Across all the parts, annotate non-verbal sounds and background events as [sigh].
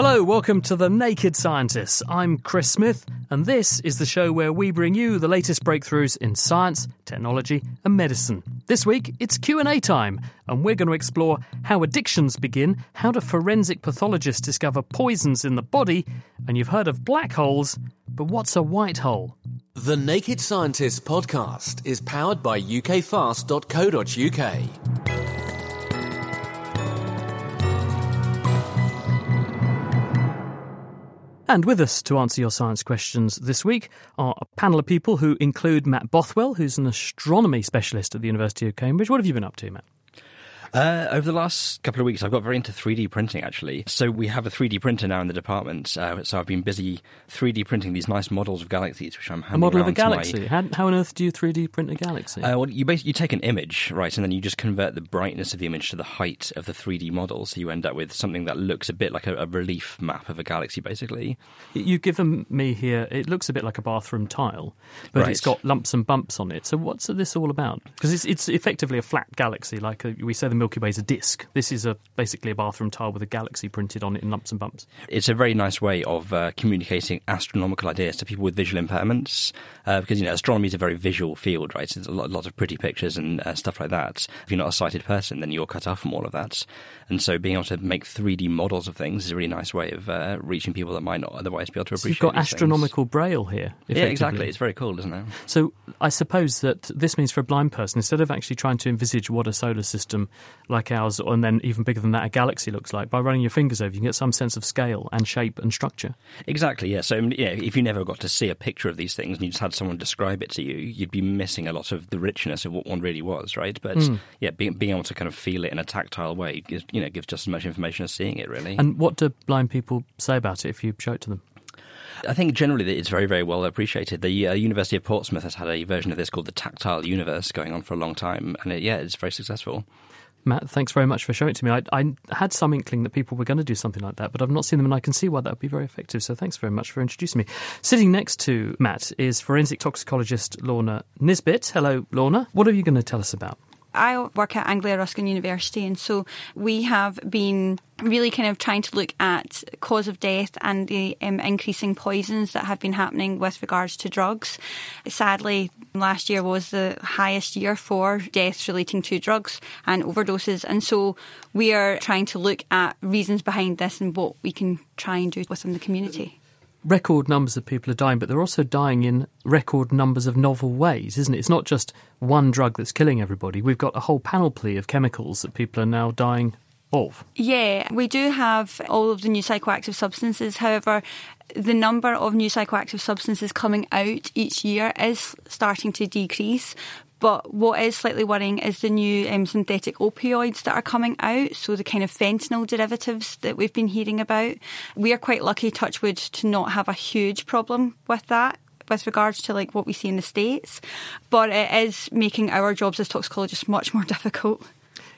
Hello, welcome to The Naked Scientists. I'm Chris Smith, and this is the show where we bring you the latest breakthroughs in science, technology, and medicine. This week, it's Q&A time, and we're going to explore how addictions begin, how do forensic pathologists discover poisons in the body, and you've heard of black holes, but what's a white hole? The Naked Scientists podcast is powered by ukfast.co.uk. And with us to answer your science questions this week are a panel of people who include Matt Bothwell, who's an astronomy specialist at the University of Cambridge. What have you been up to, Matt? Uh, over the last couple of weeks, I've got very into 3D printing actually. So we have a 3D printer now in the department. Uh, so I've been busy 3D printing these nice models of galaxies, which I'm handing a model of a galaxy. my- How, how on earth do you 3D print a galaxy? Uh, well, you basically you take an image, right, and then you just convert the brightness of the image to the height of the 3D model. So you end up with something that looks a bit like a, a relief map of a galaxy, basically. You've given me here. It looks a bit like a bathroom tile, but Right. it's got lumps and bumps on it. So what's this all about? Because it's, it's effectively a flat galaxy, like a, we say the Milky Way is a disk. This is a basically a bathroom tile with a galaxy printed on it in lumps and bumps. It's a very nice way of uh, communicating astronomical ideas to people with visual impairments, uh, because you know astronomy is a very visual field, right? There's a lot, lot of pretty pictures and uh, stuff like that. If you're not a sighted person, then you're cut off from all of that. And so, being able to make 3D models of things is a really nice way of uh, reaching people that might not otherwise be able to So appreciate. you've got these things. astronomical braille here. Yeah, exactly. It's very cool, isn't it? So I suppose that this means for a blind person, instead of actually trying to envisage what a solar system like ours, and then even bigger than that, a galaxy looks like, by running your fingers over, you can get some sense of scale and shape and structure. Exactly, yeah. So, um, yeah, if you never got to see a picture of these things and you just had someone describe it to you, you'd be missing a lot of the richness of what one really was, right? But Hmm. yeah, being, being able to kind of feel it in a tactile way, gives, you know, gives just as much information as seeing it, really. And what do blind people say about it if you show it to them? I think generally it's very, very well appreciated. The uh, University of Portsmouth has had a version of this called the Tactile Universe going on for a long time, and it, yeah, it's very successful. Matt, thanks very much for showing it to me. I, I had some inkling that people were going to do something like that, but I've not seen them, and I can see why that would be very effective. So thanks very much for introducing me. Sitting next to Matt is forensic toxicologist Lorna Nisbet. Hello, Lorna. What are you going to tell us about? I work at Anglia Ruskin University, and so we have been really kind of trying to look at cause of death and the um, increasing poisons that have been happening with regards to drugs. Sadly, last year was the highest year for deaths relating to drugs and overdoses, and so we are trying to look at reasons behind this and what we can try and do within the community. Record numbers of people are dying, but they're also dying in record numbers of novel ways, isn't it? It's not just one drug that's killing everybody. We've got a whole panoply of chemicals that people are now dying of. Yeah, we do have all of the new psychoactive substances. However, the number of new psychoactive substances coming out each year is starting to decrease. But what is slightly worrying is the new um, synthetic opioids that are coming out. So the kind of fentanyl derivatives that we've been hearing about. We are quite lucky, Touchwood, to not have a huge problem with that with regards to like what we see in the states, but it is making our jobs as toxicologists much more [laughs] difficult.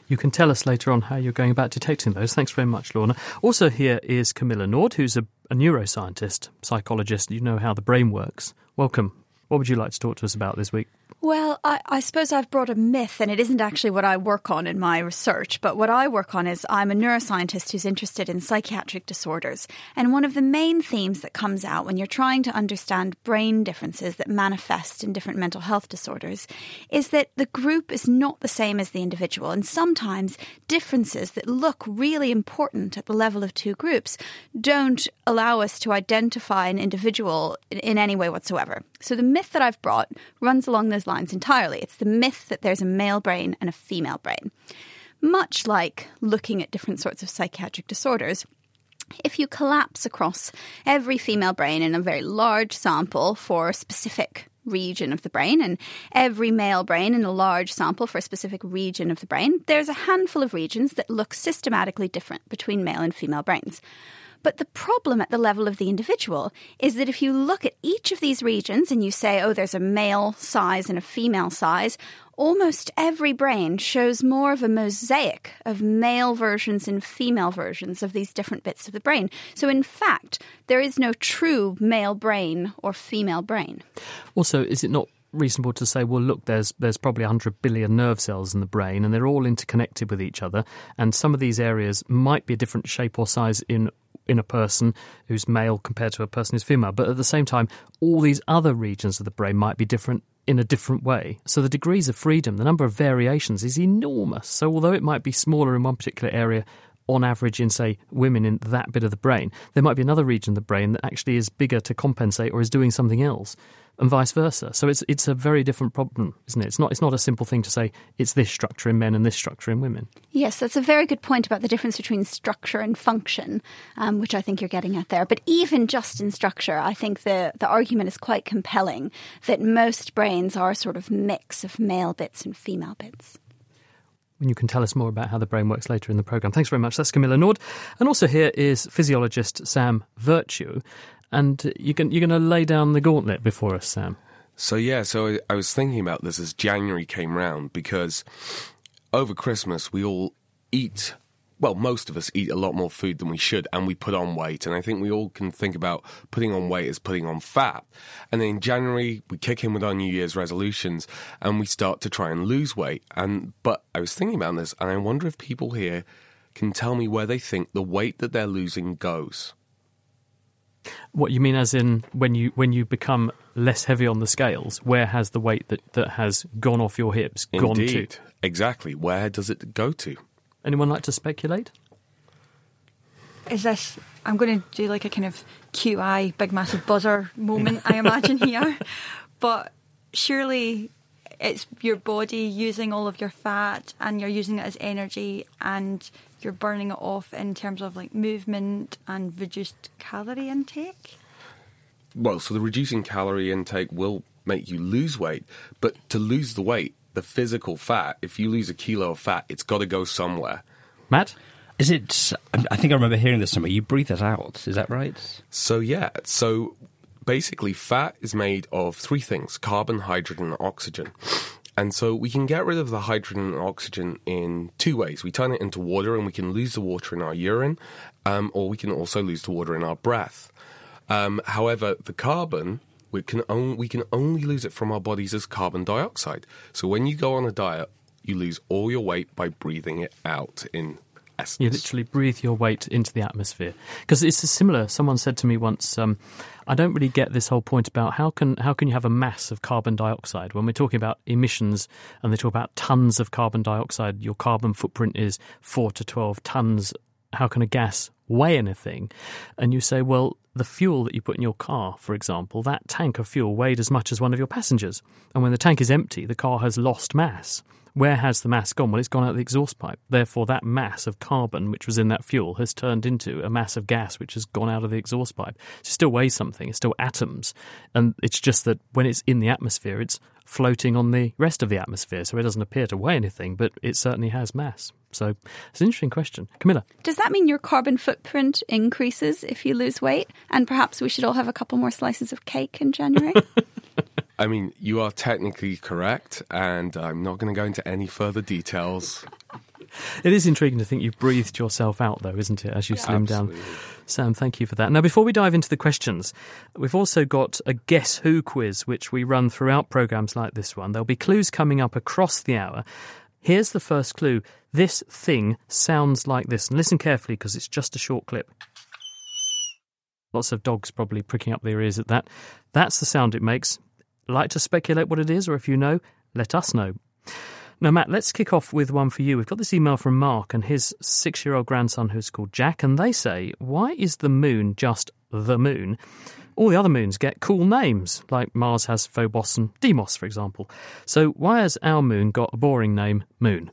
You can tell us later on how you're going about detecting those. Thanks very much, Lorna. Also, here is Camilla Nord, who's a, a neuroscientist, psychologist. You know how the brain works. Welcome. What would you like to talk to us about this week? Well, I, I suppose I've brought a myth, and it isn't actually what I work on in my research, but what I work on is I'm a neuroscientist who's interested in psychiatric disorders. And one of the main themes that comes out when you're trying to understand brain differences that manifest in different mental health disorders is that the group is not the same as the individual. And sometimes differences that look really important at the level of two groups don't allow us to identify an individual in, in any way whatsoever. So the myth that I've brought runs along those lines entirely. It's the myth that there's a male brain and a female brain. much like looking at different sorts of psychiatric disorders, if you collapse across every female brain in a very large sample for a specific region of the brain and every male brain in a large sample for a specific region of the brain, there's a handful of regions that look systematically different between male and female brains. But the problem at the level of the individual is that if you look at each of these regions and you say, oh, there's a male size and a female size, almost every brain shows more of a mosaic of male versions and female versions of these different bits of the brain. So, in fact, there is no true male brain or female brain. Also, is it not reasonable to say, well, look, there's there's probably 100 billion nerve cells in the brain, and they're all interconnected with each other, and some of these areas might be a different shape or size in in a person who's male compared to a person who's female. But at the same time, all these other regions of the brain might be different in a different way. So the degrees of freedom, the number of variations is enormous. So although it might be smaller in one particular area, on average in say women in that bit of the brain, there might be another region of the brain that actually is bigger to compensate or is doing something else and vice versa. So it's it's a very different problem, isn't it? It's not it's not a simple thing to say it's this structure in men and this structure in women. Yes, that's a very good point about the difference between structure and function, um, which I think you're getting at there. But even just in structure, I think the the argument is quite compelling that most brains are a sort of mix of male bits and female bits. You can tell us more about how the brain works later in the programme. Thanks very much. That's Camilla Nord. And also here is physiologist Sam Virtue and you can, you're going to lay down the gauntlet before us, Sam. So yeah, so I was thinking about this as January came round because over Christmas we all eat well, most of us eat a lot more food than we should and we put on weight. And I think we all can think about putting on weight as putting on fat. And then in January, we kick in with our New Year's resolutions and we start to try and lose weight. And, but I was thinking about this and I wonder if people here can tell me where they think the weight that they're losing goes. What you mean, as in when you when you become less heavy on the scales, where has the weight that, that has gone off your hips gone to? Exactly. Where does it go to? Anyone like to speculate? Is this? I'm going to do like a kind of QI big massive buzzer moment. I imagine [laughs] here, but surely it's your body using all of your fat and you're using it as energy and you're burning it off in terms of like movement and reduced calorie intake? Well, so the reducing calorie intake will make you lose weight, but to lose the weight, the physical fat, if you lose a kilo of fat, it's got to go somewhere. Matt? Is it? I think I remember hearing this somewhere. You breathe that out. Is that right? So yeah. So basically, fat is made of three things: carbon, hydrogen, and oxygen. And so we can get rid of the hydrogen and oxygen in two ways. We turn it into water and we can lose the water in our urine, um, or we can also lose the water in our breath. Um, however, the carbon, we can, on, we can only lose it from our bodies as carbon dioxide. So when you go on a diet, you lose all your weight by breathing it out in essence. You literally breathe your weight into the atmosphere. Because it's similar. Someone said to me once, um, I don't really get this whole point about how can how can you have a mass of carbon dioxide when we're talking about emissions and they talk about tons of carbon dioxide. Your carbon footprint is four to twelve tons. How can a gas weigh anything? And you say, well, the fuel that you put in your car, for example, that tank of fuel weighed as much as one of your passengers. And when the tank is empty, the car has lost mass. Where has the mass gone? Well, it's gone out the exhaust pipe. Therefore, that mass of carbon which was in that fuel has turned into a mass of gas which has gone out of the exhaust pipe. it still weighs something, it's still atoms. And it's just that when it's in the atmosphere, it's floating on the rest of the atmosphere. So it doesn't appear to weigh anything, but it certainly has mass. So it's an interesting question. Camilla. Does that mean your carbon footprint increases if you lose weight? And perhaps we should all have a couple more slices of cake in January? [laughs] I mean, you are technically correct, and I'm not going to go into any further details. It is intriguing to think you've breathed yourself out, though, isn't it, as you slim down? Sam, thank you for that. Now, before we dive into the questions, we've also got a Guess Who quiz, which we run throughout programmes like this one. There'll be clues coming up across the hour. Here's the first clue this thing sounds like this. And listen carefully because it's just a short clip. Lots of dogs probably pricking up their ears at that. That's the sound it makes like to speculate what it is, or if you know, let us know. Now, Matt, let's kick off with one for you. We've got this email from Mark and his six year old grandson who's called Jack, and they say, Why is the moon just the moon? All the other moons get cool names, like Mars has Phobos and Deimos, for example. So, why has our moon got a boring name, Moon?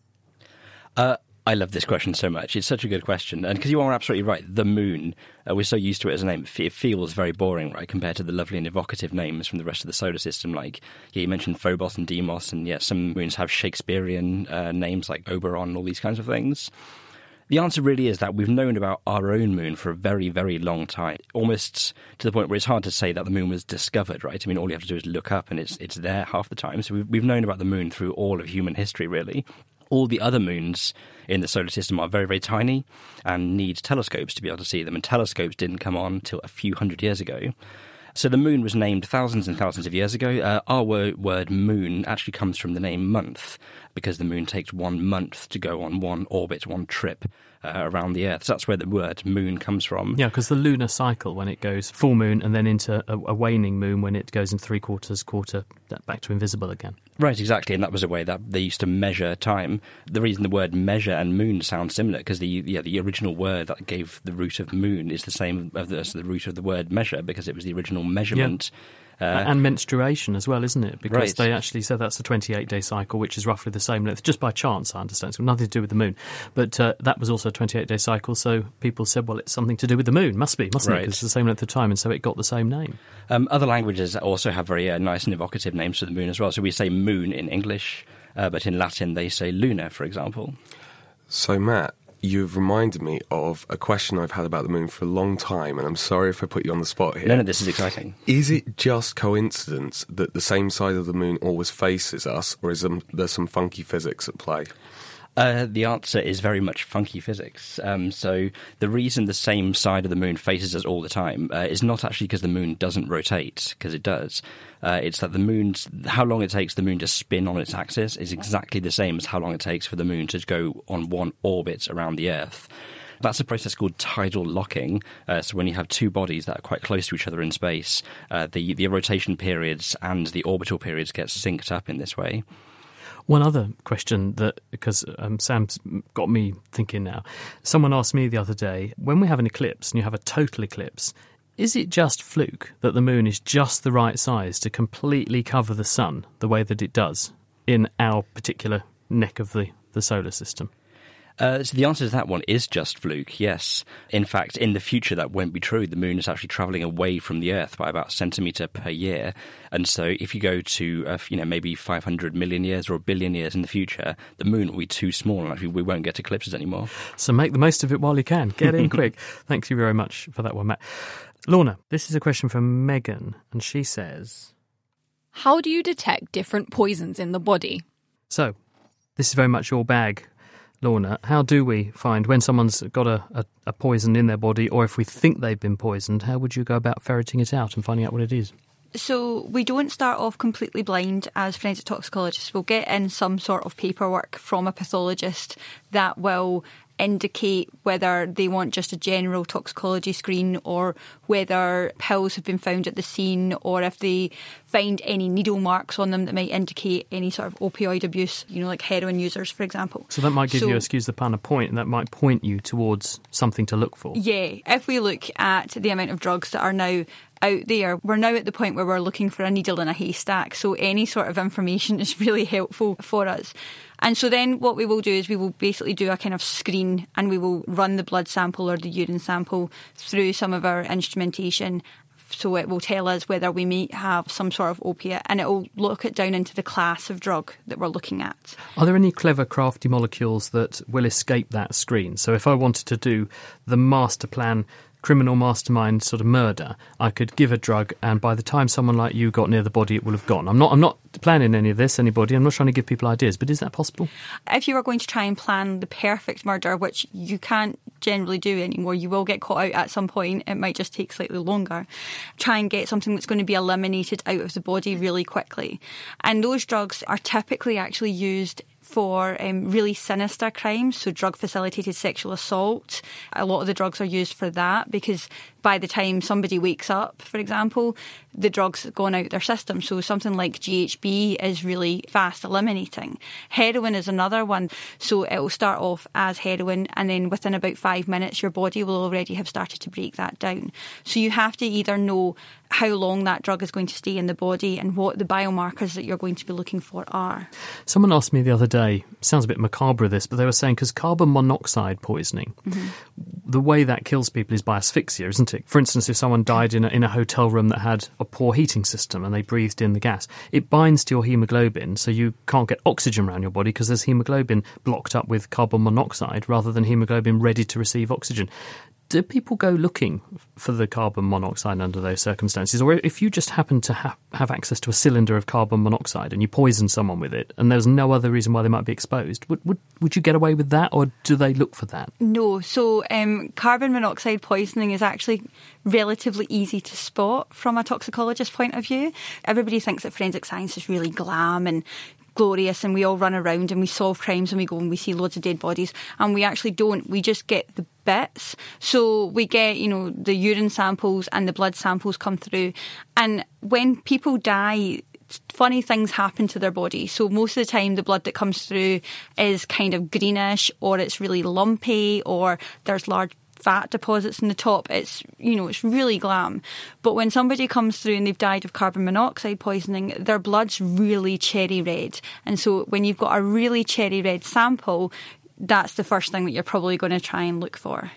Uh, I love this question so much. It's such a good question. And because you are absolutely right, the moon, uh, we're so used to it as a name, it feels very boring, right, compared to the lovely and evocative names from the rest of the solar system. Like, yeah, you mentioned Phobos and Deimos, and yet some moons have Shakespearean uh, names like Oberon, all these kinds of things. The answer really is that we've known about our own moon for a very, very long time, almost to the point where it's hard to say that the moon was discovered, right? I mean, all you have to do is look up and it's, it's there half the time. So we've, we've known about the moon through all of human history, really. All the other moons in the solar system are very, very tiny and need telescopes to be able to see them. And telescopes didn't come on until a few hundred years ago. So the moon was named thousands and thousands of years ago. Uh, our word, word, moon actually comes from the name month because the moon takes one month to go on one orbit, one trip uh, around the Earth. So that's where the word moon comes from. Yeah, because the lunar cycle, when it goes full moon and then into a, a waning moon, when it goes in three quarters, quarter, back to invisible again. Right, exactly, and that was a way that they used to measure time. The reason the word measure and moon sound similar because the yeah the original word that gave the root of moon is the same as the root of the word measure because it was the original measurement. Yeah. Uh, and menstruation as well, isn't it? Because right. they actually said that's a 28 day cycle, which is roughly the same length, just by chance, I understand. It's got nothing to do with the moon. But uh, that was also a 28 day cycle, so people said, well, it's something to do with the moon. Must be, mustn't right. it? Because it's the same length of time, and so it got the same name. Um, other languages also have very uh, nice and evocative names for the moon as well. So we say moon in English, uh, but in Latin they say luna, for example. So, Matt, you've reminded me of a question I've had about the moon for a long time, and I'm sorry if I put you on the spot here. No, no, this is exciting. Is it just coincidence that the same side of the moon always faces us, or is there some funky physics at play? Uh, the answer is very much funky physics. Um, so the reason the same side of the moon faces us all the time uh, is not actually because the moon doesn't rotate, because it does. Uh, it's that the moon's how long it takes the moon to spin on its axis is exactly the same as how long it takes for the moon to go on one orbit around the Earth. That's a process called tidal locking. Uh, so when you have two bodies that are quite close to each other in space, uh, the the rotation periods and the orbital periods get synced up in this way. One other question that, because um, Sam's got me thinking now. Someone asked me the other day when we have an eclipse and you have a total eclipse, is it just fluke that the moon is just the right size to completely cover the sun the way that it does in our particular neck of the, the solar system? Uh, so the answer to that one is just fluke, yes. In fact, in the future, that won't be true. The moon is actually travelling away from the Earth by about a centimetre per year. And so if you go to, uh, you know, maybe 500 million years or a billion years in the future, the moon will be too small and actually we won't get eclipses anymore. So make the most of it while you can. Get in [laughs] quick. Thank you very much for that one, Matt. Lorna, this is a question from Megan, and she says How do you detect different poisons in the body? So, this is very much your bag, Lorna, how do we find when someone's got a, a, a, poison in their body, or if we think they've been poisoned, how would you go about ferreting it out and finding out what it is? So we don't start off completely blind as forensic toxicologists. We'll get in some sort of paperwork from a pathologist that will indicate whether they want just a general toxicology screen or whether pills have been found at the scene or if they find any needle marks on them that might indicate any sort of opioid abuse, you know, like heroin users, for example. So that might give so, you, excuse the pun, a point, and that might point you towards something to look for. Yeah. If we look at the amount of drugs that are now out there. We're now at the point where we're looking for a needle in a haystack, so any sort of information [laughs] is really helpful for us. And so then what we will do is we will basically do a kind of screen and we will run the blood sample or the urine sample through some of our instrumentation so it will tell us whether we may have some sort of opiate and it will look it down into the class of drug that we're looking at. Are there any clever, crafty molecules that will escape that screen? So if I wanted to do the master plan criminal mastermind sort of murder, I could give a drug, and by the time someone like you got near the body, it will have gone. I'm not. I'm not planning any of this. Anybody. I'm not trying to give people ideas, but is that possible? If you were going to try and plan the perfect murder, which you can't generally do anymore, you will get caught out at some point. It might just take slightly longer. Try and get something that's going to be eliminated out of the body really quickly, and those drugs are typically actually used for um, really sinister crimes, so drug facilitated sexual assault. A lot of the drugs are used for that because by the time somebody wakes up, for example, the drug's gone out their system. So something like GHB is really fast eliminating. Heroin is another one. So it will start off as heroin, and then within about five minutes, your body will already have started to break that down. So you have to either know how long that drug is going to stay in the body and what the biomarkers that you're going to be looking for are. Someone asked me the other day. Sounds a bit macabre, this, but they were saying because carbon monoxide poisoning, mm-hmm. the way that kills people is by asphyxia, isn't For instance, if someone died in a, in a hotel room that had a poor heating system and they breathed in the gas, it binds to your hemoglobin, so you can't get oxygen around your body because there's hemoglobin blocked up with carbon monoxide rather than hemoglobin ready to receive oxygen do people go looking for the carbon monoxide under those circumstances? Or if you just happen to ha- have access to a cylinder of carbon monoxide and you poison someone with it and there's no other reason why they might be exposed, would, would, would you get away with that or do they look for that? No, so um, carbon monoxide poisoning is actually relatively easy to spot from a toxicologist point of view. Everybody thinks that forensic science is really glam and glorious and we all run around and we solve crimes and we go and we see loads of dead bodies. And we actually don't we just get the bits. So we get you know the urine samples and the blood samples come through. And when people die funny things happen to their body. So most of the time, the blood that comes through is kind of greenish, or it's really lumpy, or there's large fat deposits in the top. It's you know it's really glam. But when somebody comes through and they've died of carbon monoxide poisoning, their blood's really cherry red. And so when you've got a really cherry red sample, that's the first thing that you're probably going to try and look for.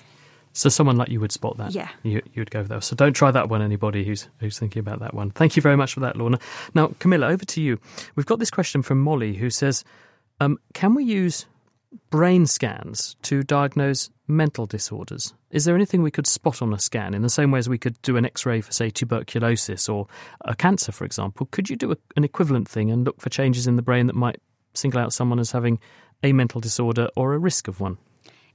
So someone like you would spot that. Yeah. You, you would go there. So don't try that one, anybody who's who's thinking about that one. Thank you very much for that, Lorna. Now, Camilla, over to you. We've got this question from Molly who says, um, can we use brain scans to diagnose mental disorders? Is there anything we could spot on a scan in the same way as we could do an x ray for, say, tuberculosis or a cancer, for example? Could you do a, an equivalent thing and look for changes in the brain that might single out someone as having a mental disorder or a risk of one?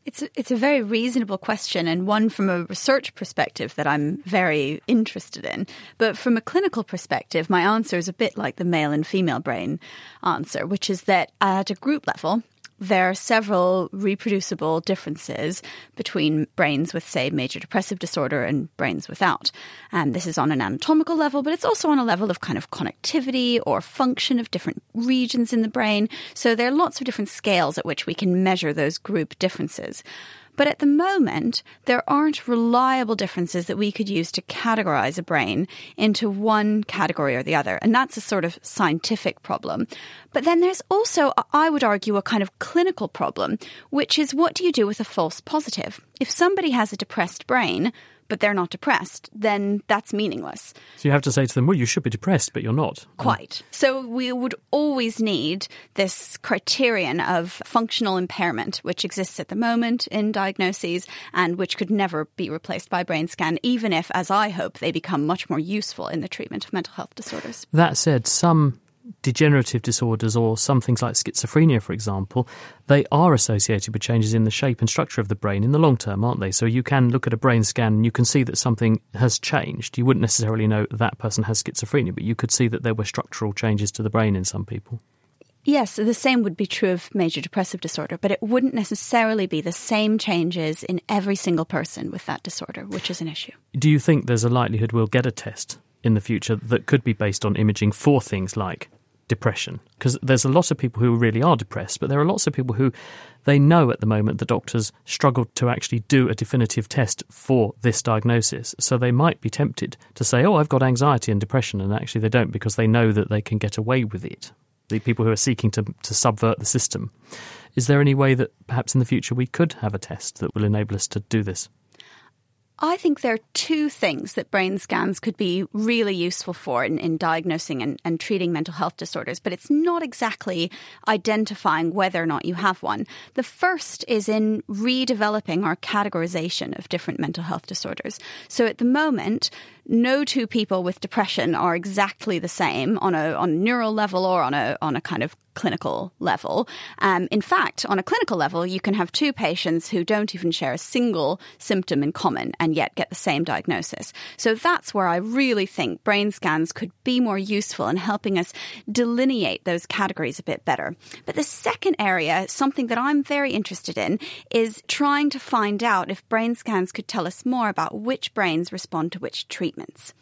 It's a, it's a very reasonable question and one from a research perspective that I'm very interested in. But from a clinical perspective, my answer is a bit like the male and female brain answer, which is that at a group level, there are several reproducible differences between brains with, say, major depressive disorder and brains without. And this is on an anatomical level, but it's also on a level of kind of connectivity or function of different regions in the brain. So there are lots of different scales at which we can measure those group differences. But at the moment, there aren't reliable differences that we could use to categorize a brain into one category or the other. And that's a sort of scientific problem. But then there's also, I would argue, a kind of clinical problem, which is what do you do with a false positive? If somebody has a depressed brain, but they're not depressed, then that's meaningless. So you have to say to them, well, you should be depressed, but you're not. Quite. So we would always need this criterion of functional impairment, which exists at the moment in diagnoses and which could never be replaced by brain scan, even if, as I hope, they become much more useful in the treatment of mental health disorders. That said, some degenerative disorders or some things like schizophrenia, for example, they are associated with changes in the shape and structure of the brain in the long term, aren't they? So you can look at a brain scan and you can see that something has changed. You wouldn't necessarily know that person has schizophrenia, but you could see that there were structural changes to the brain in some people. Yes, the same would be true of major depressive disorder, but it wouldn't necessarily be the same changes in every single person with that disorder, which is an issue. Do you think there's a likelihood we'll get a test in the future that could be based on imaging for things like depression because there's a lot of people who really are depressed but there are lots of people who they know at the moment the doctors struggle to actually do a definitive test for this diagnosis. So they might be tempted to say oh I've got anxiety and depression and actually they don't because they know that they can get away with it. The people who are seeking to, to subvert the system. Is there any way that perhaps in the future we could have a test that will enable us to do this I think there are two things that brain scans could be really useful for in, in diagnosing and, and, treating mental health disorders, but it's not exactly identifying whether or not you have one. The first is in redeveloping our categorization of different mental health disorders. So at the moment, no two people with depression are exactly the same on a on a neural level or on a on a kind of clinical level. Um, in fact, on a clinical level, you can have two patients who don't even share a single symptom in common and yet get the same diagnosis. So that's where I really think brain scans could be more useful in helping us delineate those categories a bit better. But the second area, something that I'm very interested in, is trying to find out if brain scans could tell us more about which brains respond to which treatments.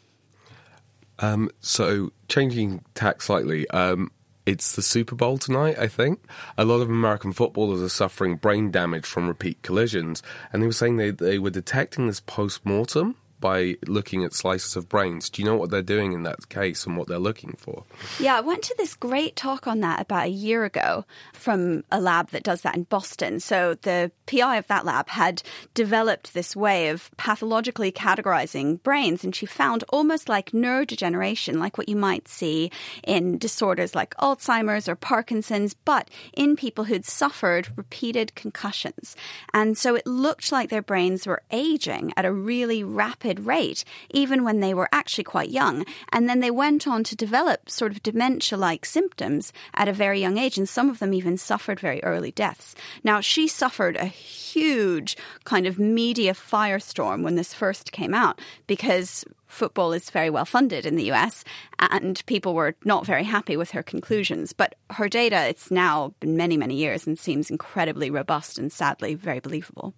Um, so, changing tack slightly, um, it's the Super Bowl tonight, I think. A lot of American footballers are suffering brain damage from repeat collisions, and they were saying they, they were detecting this post mortem by looking at slices of brains. Do you know what they're doing in that case and what they're looking for? Yeah, I went to this great talk on that about a year ago from a lab that does that in Boston. So the PI of that lab had developed this way of pathologically categorizing brains, and she found almost like neurodegeneration, like what you might see in disorders like Alzheimer's or Parkinson's, but in people who'd suffered repeated concussions. And so it looked like their brains were aging at a really rapid rate, even when they were actually quite young. And then they went on to develop sort of dementia like symptoms at a very young age, and some of them even suffered very early deaths. Now, she suffered a huge kind of media firestorm when this first came out because football is very well funded in the US, and people were not very happy with her conclusions. But her data, it's now been many, many years and seems incredibly robust and sadly very believable.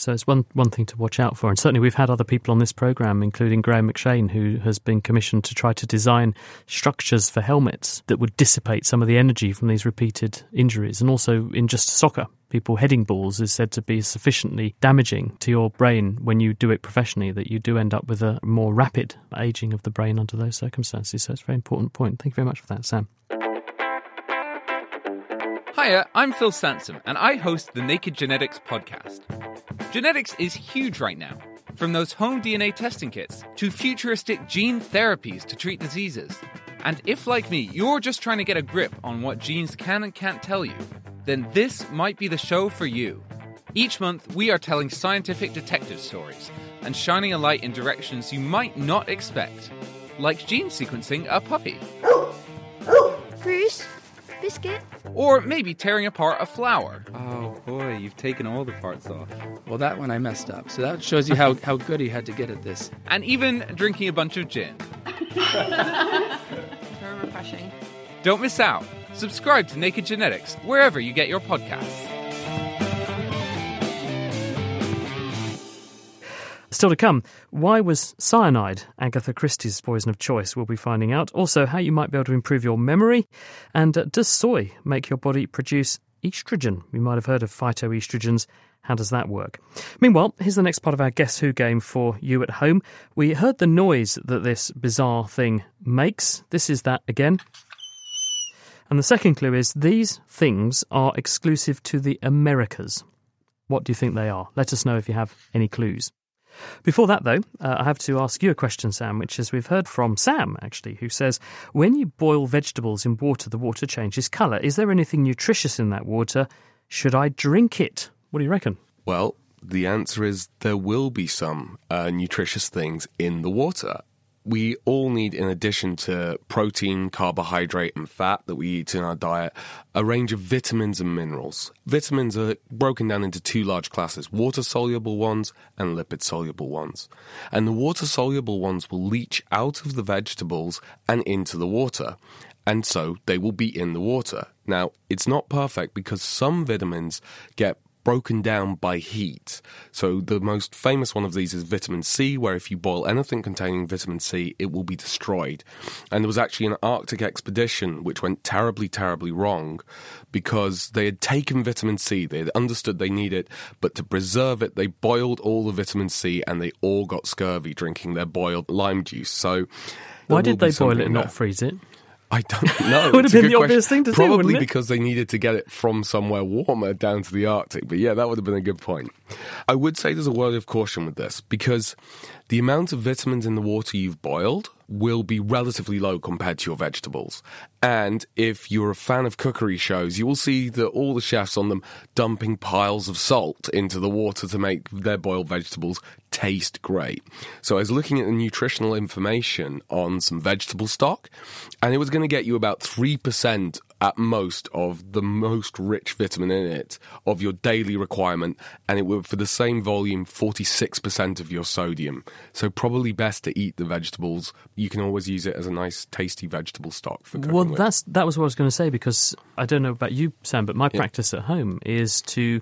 So it's one one thing to watch out for, and certainly we've had other people on this program, including Graham McShane, who has been commissioned to try to design structures for helmets that would dissipate some of the energy from these repeated injuries, and also in just soccer. People heading balls is said to be sufficiently damaging to your brain when you do it professionally that you do end up with a more rapid aging of the brain under those circumstances. So it's a very important point. Thank you very much for that, Sam. Hiya, I'm Phil Sansom, and I host the Naked Genetics podcast. Genetics is huge right now, from those home DNA testing kits to futuristic gene therapies to treat diseases. And if, like me, you're just trying to get a grip on what genes can and can't tell you, then this might be the show for you. Each month, we are telling scientific detective stories and shining a light in directions you might not expect, like gene sequencing a puppy. Bruce, biscuit. Or maybe tearing apart a flower. Oh boy, you've taken all the parts off. Well, that one I messed up. So that shows you how, how good he had to get at this. And even drinking a bunch of gin. [laughs] Very refreshing. Don't miss out. Subscribe to Naked Genetics wherever you get your podcasts. Still to come, why was cyanide Agatha Christie's poison of choice? We'll be finding out. Also, how you might be able to improve your memory. And uh, does soy make your body produce estrogen? We might have heard of phytoestrogens. How does that work? Meanwhile, here's the next part of our Guess Who game for you at home. We heard the noise that this bizarre thing makes. This is that again. And the second clue is these things are exclusive to the Americas. What do you think they are? Let us know if you have any clues. Before that, though, uh, I have to ask you a question, Sam, which is we've heard from Sam, actually, who says when you boil vegetables in water, the water changes colour. Is there anything nutritious in that water? Should I drink it? What do you reckon? Well, the answer is there will be some uh, nutritious things in the water. We all need, in addition to protein, carbohydrate, and fat that we eat in our diet, a range of vitamins and minerals. Vitamins are broken down into two large classes water soluble ones and lipid soluble ones. And the water soluble ones will leach out of the vegetables and into the water and so they will be in the water. Now, it's not perfect because some vitamins get broken down by heat. So the most famous one of these is vitamin C, where if you boil anything containing vitamin C, it will be destroyed. And there was actually an Arctic expedition which went terribly, terribly wrong because they had taken vitamin C, they had understood they need it, but to preserve it, they boiled all the vitamin C and they all got scurvy drinking their boiled lime juice. So why did they boil it and not freeze it? I don't [laughs] know. It would have been the obvious thing to do, Probably because they needed to get it from somewhere warmer down to the Arctic. But yeah, that would have been a good point. I would say there's a word of caution with this because the amount of vitamins in the water you've boiled will be relatively low compared to your vegetables. And if you're a fan of cookery shows, you will see that all the chefs on them dumping piles of salt into the water to make their boiled vegetables taste great. So I was looking at the nutritional information on some vegetable stock, and it was going to get you about 3% at most of the most rich vitamin in it of your daily requirement, and it would, for the same volume, 46% of your sodium. So probably best to eat the vegetables. You can always use it as a nice, tasty vegetable stock for cooking Well, with. that's that was what I was going to say because I don't know about you, Sam, but my practice at home is to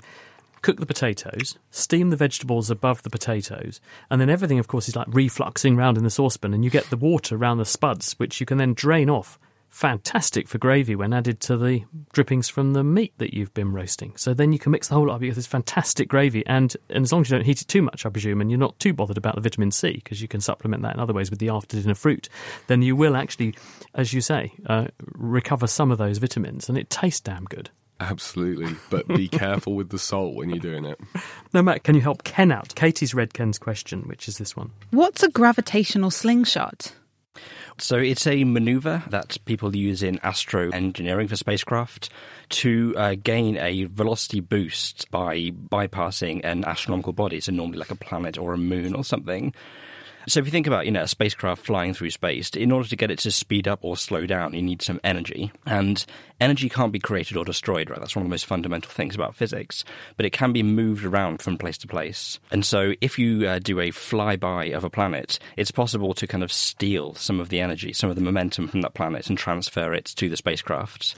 cook the potatoes, steam the vegetables above the potatoes, and then everything, of course, is like refluxing round in the saucepan, and you get the water around the spuds, which you can then drain off fantastic for gravy when added to the drippings from the meat that you've been roasting. So then you can mix the whole lot up. You get this fantastic gravy, and, and as long as you don't heat it too much, I presume, and you're not too bothered about the vitamin C because you can supplement that in other ways with the after dinner fruit, then you will actually, as you say, uh, recover some of those vitamins, and it tastes damn good. Absolutely, but be [laughs] careful with the salt when you're doing it. Now, Matt, can you help Ken out? Katie's read Ken's question, which is this one. What's a gravitational slingshot? So it's a maneuver that people use in astro engineering for spacecraft to uh, gain a velocity boost by bypassing an astronomical body, so normally like a planet or a moon or something. So if you think about, you know, a spacecraft flying through space, in order to get it to speed up or slow down, you need some energy. And energy can't be created or destroyed, right? That's one of the most fundamental things about physics. But it can be moved around from place to place. And so if you uh, do a flyby of a planet, it's possible to kind of steal some of the energy, some of the momentum from that planet and transfer it to the spacecraft.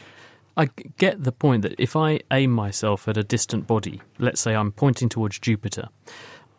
I get the point that if I aim myself at a distant body, let's say I'm pointing towards Jupiter,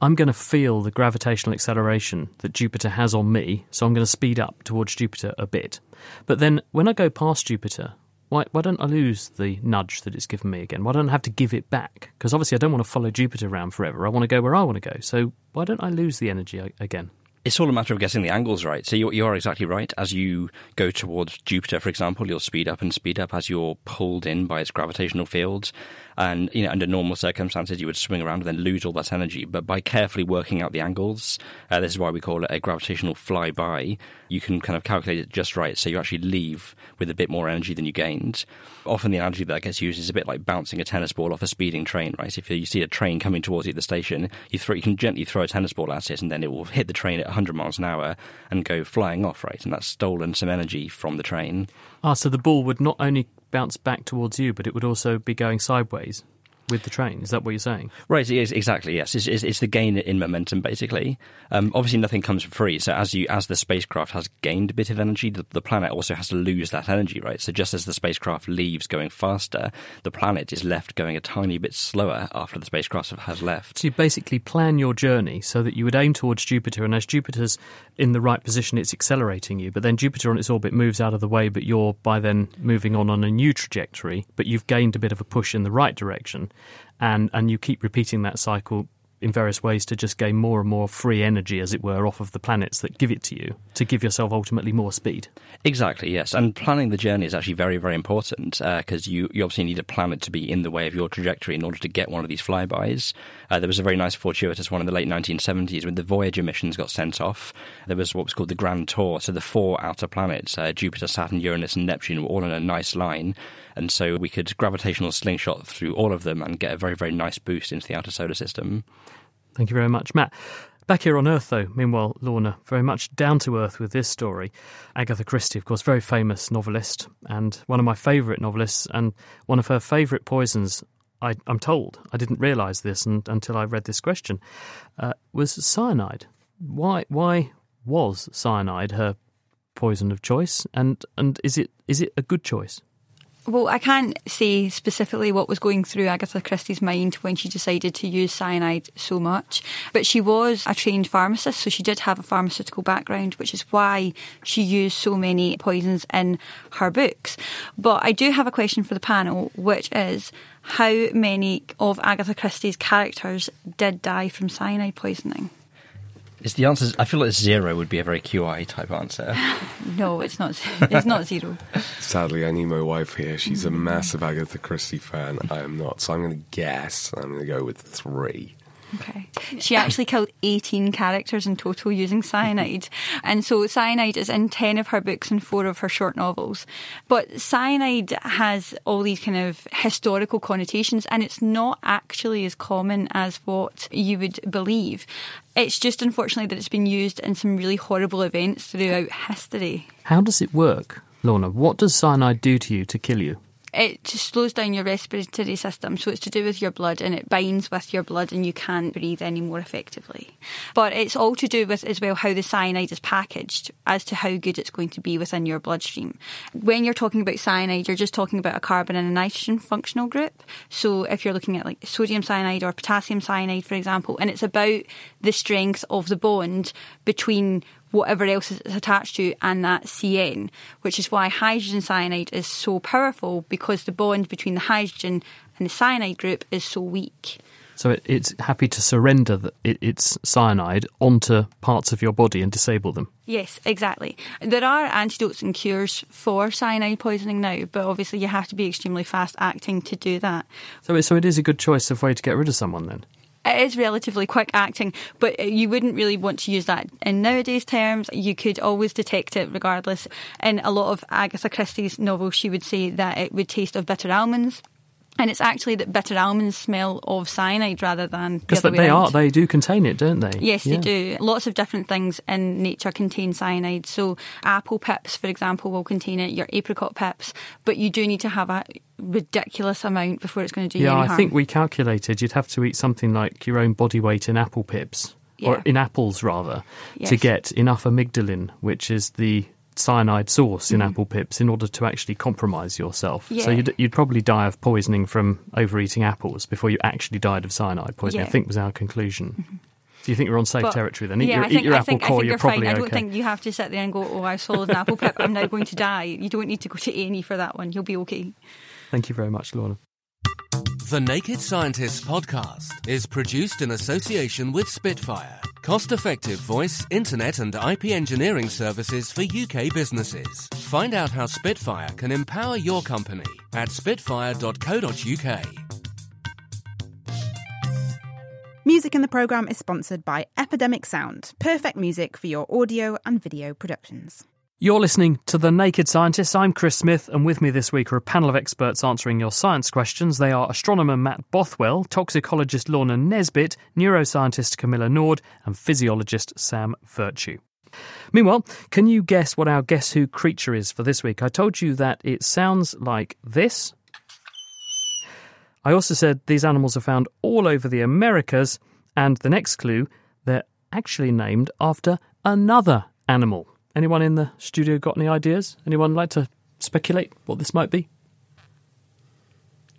I'm going to feel the gravitational acceleration that Jupiter has on me, so I'm going to speed up towards Jupiter a bit. But then when I go past Jupiter, why, why don't I lose the nudge that it's given me again? Why don't I have to give it back? Because obviously I don't want to follow Jupiter around forever. I want to go where I want to go. So why don't I lose the energy again? It's all a matter of getting the angles right. So you, you are exactly right. As you go towards Jupiter, for example, you'll speed up and speed up as you're pulled in by its gravitational fields. And you know, under normal circumstances, you would swing around and then lose all that energy. But by carefully working out the angles, uh, this is why we call it a gravitational flyby. You can kind of calculate it just right, so you actually leave with a bit more energy than you gained. Often, the analogy that gets used is a bit like bouncing a tennis ball off a speeding train, right? If you see a train coming towards you at the station, you throw, you can gently throw a tennis ball at it, and then it will hit the train at 100 miles an hour and go flying off, right? And that's stolen some energy from the train. Ah, so the ball would not only bounce back towards you, but it would also be going sideways with the train. Is that what you're saying? Right. Exactly. Yes. It's, it's, it's the gain in momentum, basically. Um, obviously, nothing comes for free. So as you as the spacecraft has gained a bit of energy, the, the, planet also has to lose that energy. Right. So just as the spacecraft leaves going faster, the planet is left going a tiny bit slower after the spacecraft has left. So you basically plan your journey so that you would aim towards Jupiter, and as Jupiter's in the right position, it's accelerating you. But then Jupiter on its orbit moves out of the way, but you're by then moving on on a new trajectory. But you've gained a bit of a push in the right direction and and you keep repeating that cycle in various ways to just gain more and more free energy, as it were, off of the planets that give it to you to give yourself ultimately more speed. Exactly, yes. And planning the journey is actually very, very important because uh, you, you obviously need a planet to be in the way of your trajectory in order to get one of these flybys. Uh, there was a very nice fortuitous one in the late 1970s when the Voyager missions got sent off. There was what was called the Grand Tour. So the four outer planets, uh, Jupiter, Saturn, Uranus, and Neptune, were all in a nice line. And so we could gravitational slingshot through all of them and get a very, very nice boost into the outer solar system. Thank you very much, Matt. Back here on Earth, though, meanwhile, Lorna, very much down to earth with this story. Agatha Christie, of course, very famous novelist, and one of my favourite novelists, and one of her favourite poisons, I, am told, I didn't realise this and, until I read this question, uh, was cyanide. Why, why was cyanide her poison of choice, and, and is, it, is it a good choice? Well, I can't say specifically what was going through Agatha Christie's mind when she decided to use cyanide so much, but she was a trained pharmacist, so she did have a pharmaceutical background, which is why she used so many poisons in her books. But I do have a question for the panel, which is how many of Agatha Christie's characters did die from cyanide poisoning? Is the answer? I feel like zero would be a very QI type answer. [laughs] no, it's not. It's not zero. Sadly, I need my wife here. She's a massive Agatha Christie fan. I am not, so I'm going to guess. I'm going to go with three. Okay. She actually killed 18 characters in total using cyanide. [laughs] And so cyanide is in 10 of her books and 4 of her short novels. But cyanide has all these kind of historical connotations and it's not actually as common as what you would believe. It's just unfortunately that it's been used in some really horrible events throughout history. How does it work, Lorna? What does cyanide do to you to kill you? It just slows down your respiratory system. So it's to do with your blood and it binds with your blood and you can't breathe any more effectively. But it's all to do with as well how the cyanide is packaged as to how good it's going to be within your bloodstream. When you're talking about cyanide, you're just talking about a carbon and a nitrogen functional group. So if you're looking at like sodium cyanide or potassium cyanide, for example, and it's about the strength of the bond between whatever else it's attached to and that CN, which is why hydrogen cyanide is so powerful because the bond between the hydrogen and the cyanide group is so weak. So it, it's happy to surrender the, it, its cyanide onto parts of your body and disable them. Yes, exactly. There are antidotes and cures for cyanide poisoning now, but obviously you have to be extremely fast acting to do that. So, so it is a good choice of way to get rid of someone then. It is relatively quick acting, but you wouldn't really want to use that in nowadays terms. You could always detect it regardless. In a lot of Agatha Christie's novels, she would say that it would taste of bitter almonds. And it's actually that bitter almonds smell of cyanide rather than because the they way are around. they do contain it, don't they? Yes, Yeah. they do. Lots of different things in nature contain cyanide. So, apple pips, for example, will contain it, your apricot pips, but you do need to have a ridiculous amount before it's going to do you Yeah, any I think we calculated you'd have to eat something like your own body weight in apple pips, or in apples rather, to get enough amygdalin, which is the cyanide source in Mhm. apple pips, in order to actually compromise yourself. So you'd, you'd probably die of poisoning from overeating apples before you actually died of cyanide poisoning. I Yeah. Mm-hmm. think was our conclusion. Do you think we're on safe But- territory then? Eat yeah, your, I think, eat your I apple think, I core, think you're you're probably fine. I don't okay. think you have to sit there and go, "Oh, I've swallowed an apple pip. I'm now going to die." You don't need to go to A for that one. You'll be okay. Thank you very much, Lorna. The Naked Scientists podcast is produced in association with Spitfire, cost effective voice, internet, and IP engineering services for UK businesses. Find out how Spitfire can empower your company at spitfire.co.uk. Music in the programme is sponsored by Epidemic Sound, perfect music for your audio and video productions. You're listening to The Naked Scientists. I'm Chris Smith, and with me this week are a panel of experts answering your science questions. They are astronomer Matt Bothwell, toxicologist Lorna Nisbet, neuroscientist Camilla Nord, and physiologist Sam Virtue. Meanwhile, can you guess what our Guess Who creature is for this week? I told you that it sounds like this. I also said these animals are found all over the Americas, and the next clue, they're actually named after another animal. Anyone in the studio got any ideas? Anyone like to speculate what this might be?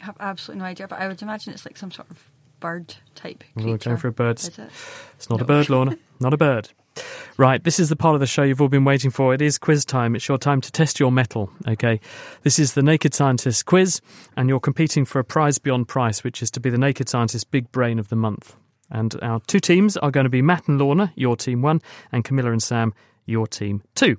I have absolutely no idea, but I would imagine it's like some sort of bird type We're going for a bird. It? It's not a bird, Lorna. [laughs] Not a bird. Right, this is the part of the show you've all been waiting for. It is quiz time. It's your time to test your mettle, okay? This is the Naked Scientist quiz, and you're competing for a prize beyond price, which is to be the Naked Scientist Big Brain of the Month. And our two teams are going to be Matt and Lorna, your team one, and Camilla and Sam, your team two.